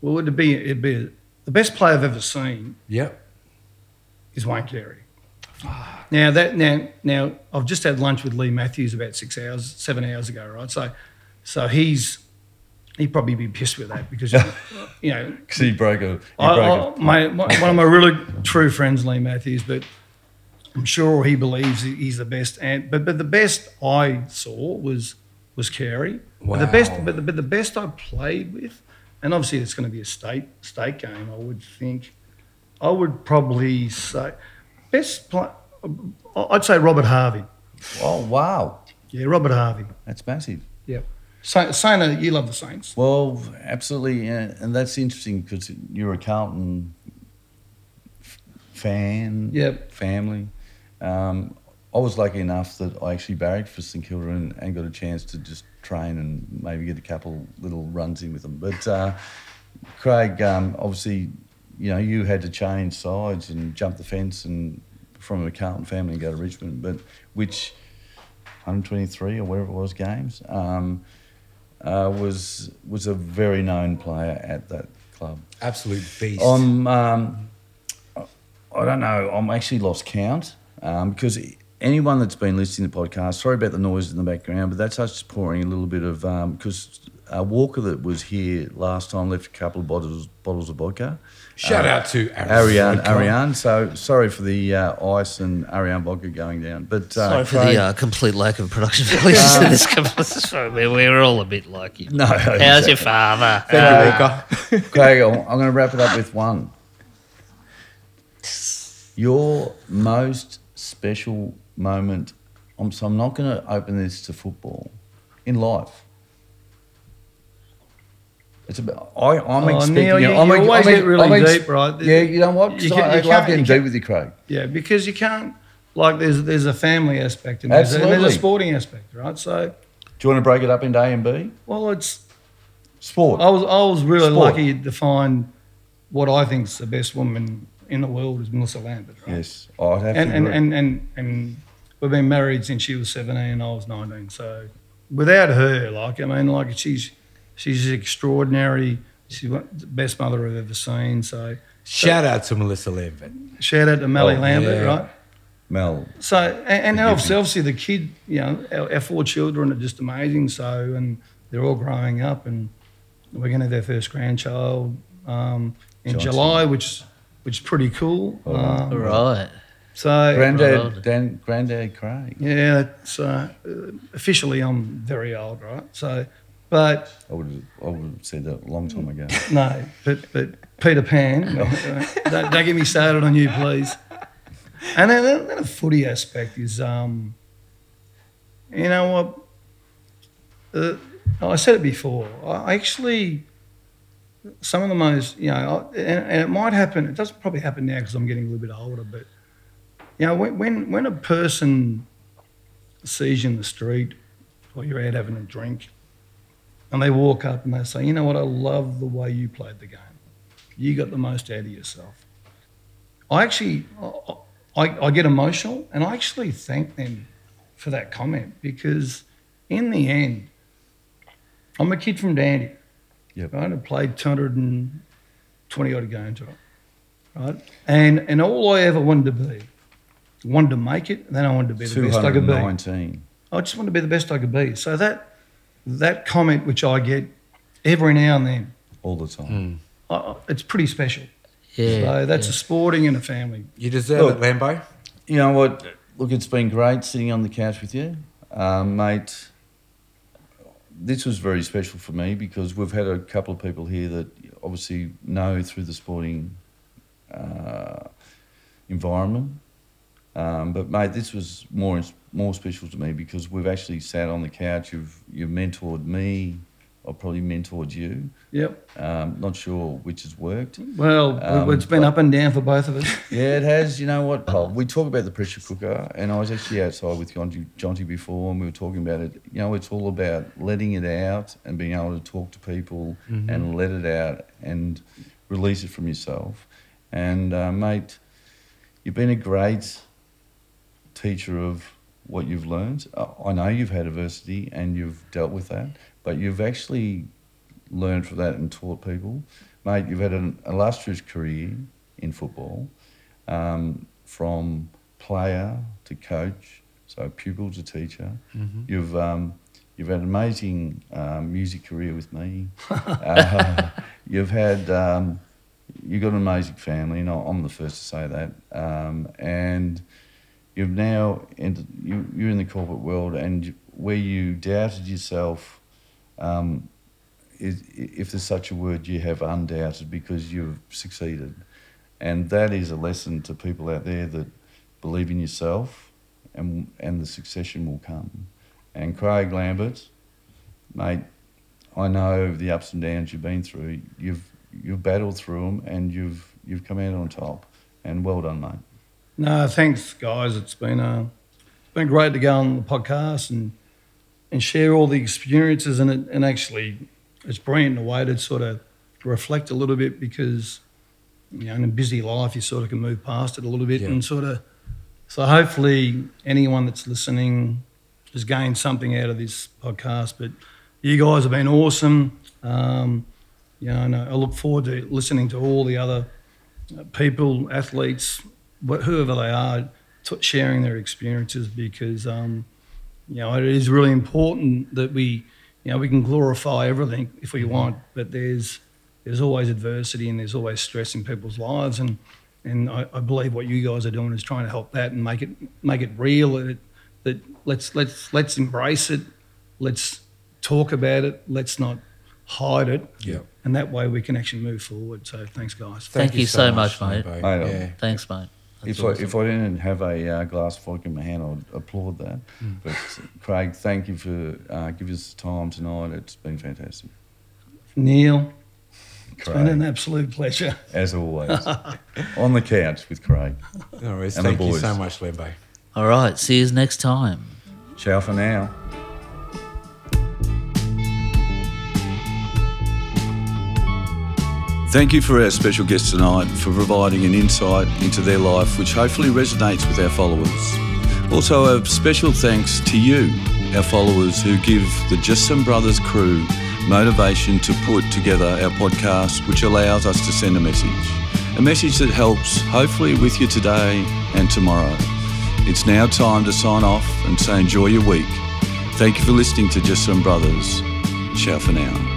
Well, would it'd be it'd be the best player I've ever seen Yep. Is Wayne Carey. Now that now now I've just had lunch with Leigh Matthews about six hours, seven hours ago, right? So, so he's he'd probably be pissed with that because you know Because he broke a. He I, broke I, my, my, one of my really true friends, Leigh Matthews, but I'm sure he believes he's the best. And but but the best I saw was was Carey. But the best, but the, but the best I played with, and obviously it's going to be a state state game. I would think, I would probably say best play. I'd say Robert Harvey. oh, wow. Yeah, Robert Harvey. That's massive. Yeah. Sa- Sainer, you love the Saints. Well, absolutely, uh, and that's interesting because you're a Carlton f- fan, Yep. family. Um, I was lucky enough that I actually barracked for St Kilda and, and got a chance to just train and maybe get a couple little runs in with them. But uh, Craig, um, obviously, you know, you had to change sides and jump the fence and from a Carlton family and go to Richmond, but which 123 or whatever it was games. Um, uh, was was a very known player at that club. Absolute beast. I'm um, I don't know. I'm actually lost count um, because anyone that's been listening to the podcast, sorry about the noise in the background, but that's us just pouring a little bit of because uh, Walker that was here last time left a couple of bottles bottles of vodka. Shout Uh, out to Ariane, Vodka. Ariane. So sorry for the uh, ice and Ariane vodka going down. But uh, Sorry for Craig- the uh, complete lack of production values in this couple. Sorry, we- we're all a bit like you. No, How's your father? Thank you, Walker. Craig, I'm going to wrap it up with one. Your most special moment. I'm, so I'm not going to open this to football in life. It's about, I, I'm Oh, expecting. Neil, you- I'm, always I'm- get really I'm deep, right? Yeah, you know what? You can- I you love can't- getting deep with you, Craig. Yeah, because you can't like there's there's a family aspect and there's, a, and there's a sporting aspect, right? So, Do you want to break it up into A and B? well, it's Sport. I was I was really Sport. lucky to find what I think is the best woman in the world is Melissa Lambert, right? Yes, I'd have and, to and, agree. and, and, and we've been married since she was 17 and I was 19. So without her, like, I mean, like she's, she's extraordinary. She's the best mother I've ever seen. So Shout out to Melissa Lambert. shout out to Melly Oh, Lambert, yeah. right? Mel, So, and, and obviously, obviously the kid, you know, our, our four children are just amazing. So, and they're all growing up and we're going to have our first grandchild um, in Johnson. July, which, which is pretty cool. Oh, Um, All right. So, granddad, Right. Dan, granddad Craig. Yeah, it's, uh, uh, officially I'm very old, right? So, but I would, I would have said that a long time ago. no, but but Peter Pan, don't, don't get me started on you, please. And then, then, then the footy aspect is, um, you know what? Uh, I said it before. I actually, some of the most, you know, I- and, and it might happen. It doesn't probably happen now because I'm getting a little bit older. But you know, when when, when a person sees you in the street or you're out having a drink, and they walk up and they say, "You know what? I love the way you played the game. You got the most out of yourself." I actually, I, I, get emotional, and I actually thank them for that comment because, in the end, I'm a kid from Dandy. Yep. Right, I played 220 odd games, right? Right, and and all I ever wanted to be, wanted to make it, and then I wanted to be the best I could be. 219. I just wanted to be the best I could be. So that that comment, which I get every now and then, all the time. uh, it's pretty special. Yeah. so that's yeah. a sporting and a family. You deserve Look. it, Lambo. You know what? Look, it's been great sitting on the couch with you, um, mate. This was very special for me because we've had a couple of people here that obviously know through the sporting uh, environment. Um, but mate, this was more more special to me because we've actually sat on the couch. You've you've mentored me. I've probably mentored you. Yep. Um, not sure which has worked. Well, Um, it's been up and down for both of us. Yeah, it has. You know what? Oh, we talk about the pressure cooker, and I was actually outside with Jonty, Jonty before, and we were talking about it. You know, it's all about letting it out and being able to talk to people and let it out and release it from yourself. And, uh, mate, you've been a great teacher of what you've learned. Uh, I know you've had adversity and you've dealt with that, but you've actually learned from that and taught people. Mate, you've had an illustrious career in football, um, from player to coach, so pupil to teacher. You've um, you've had an amazing um, music career with me. uh, you've had um, you've got an amazing family, and I'm the first to say that. Um, and you've now you, you're in the corporate world, and where you doubted yourself. Um, is, if there's such a word, you have undoubted because you've succeeded. And that is a lesson to people out there that believe in yourself and, and the succession will come. And Craig Lambert, mate, I know the ups and downs you've been through. You've, you've battled through them and you've, you've come out on top. And well done, mate. No, thanks, guys. It's been uh, it's been great to go on the podcast and and share all the experiences and it, and actually it's brilliant in a way to sort of reflect a little bit because you know in a busy life you sort of can move past it a little bit Yeah. and sort of so hopefully anyone that's listening has gained something out of this podcast. But you guys have been awesome. Um, you know, and I look forward to listening to all the other people, athletes, whoever they are, t- sharing their experiences because um, you know it is really important that we you know we can glorify everything if we want, but there's there's always adversity and there's always stress in people's lives and and I, I believe what you guys are doing is trying to help that and make it make it real that that let's let's let's embrace it, let's talk about it, let's not hide it, Yeah. and that way we can actually move forward. So thanks, guys. Thank you so much, mate. Mate, Yeah. Thanks, mate. That's If I, if I didn't have a uh, glass of vodka in my hand, I'd applaud that. But Craig, thank you for uh, giving us time tonight. It's been fantastic. Neil, it's been an absolute pleasure. as always. On the couch with Craig. No worries. And the Thank you so much, Lambo. All right. See you next time. Ciao for now. Thank you for our special guest tonight for providing an insight into their life which hopefully resonates with our followers. Also, a special thanks to you, our followers, who give the Just Some Brothers crew motivation to put together our podcast, which allows us to send a message. A message that helps, hopefully, with you today and tomorrow. It's now time to sign off and say enjoy your week. Thank you for listening to Just Some Brothers. Ciao for now.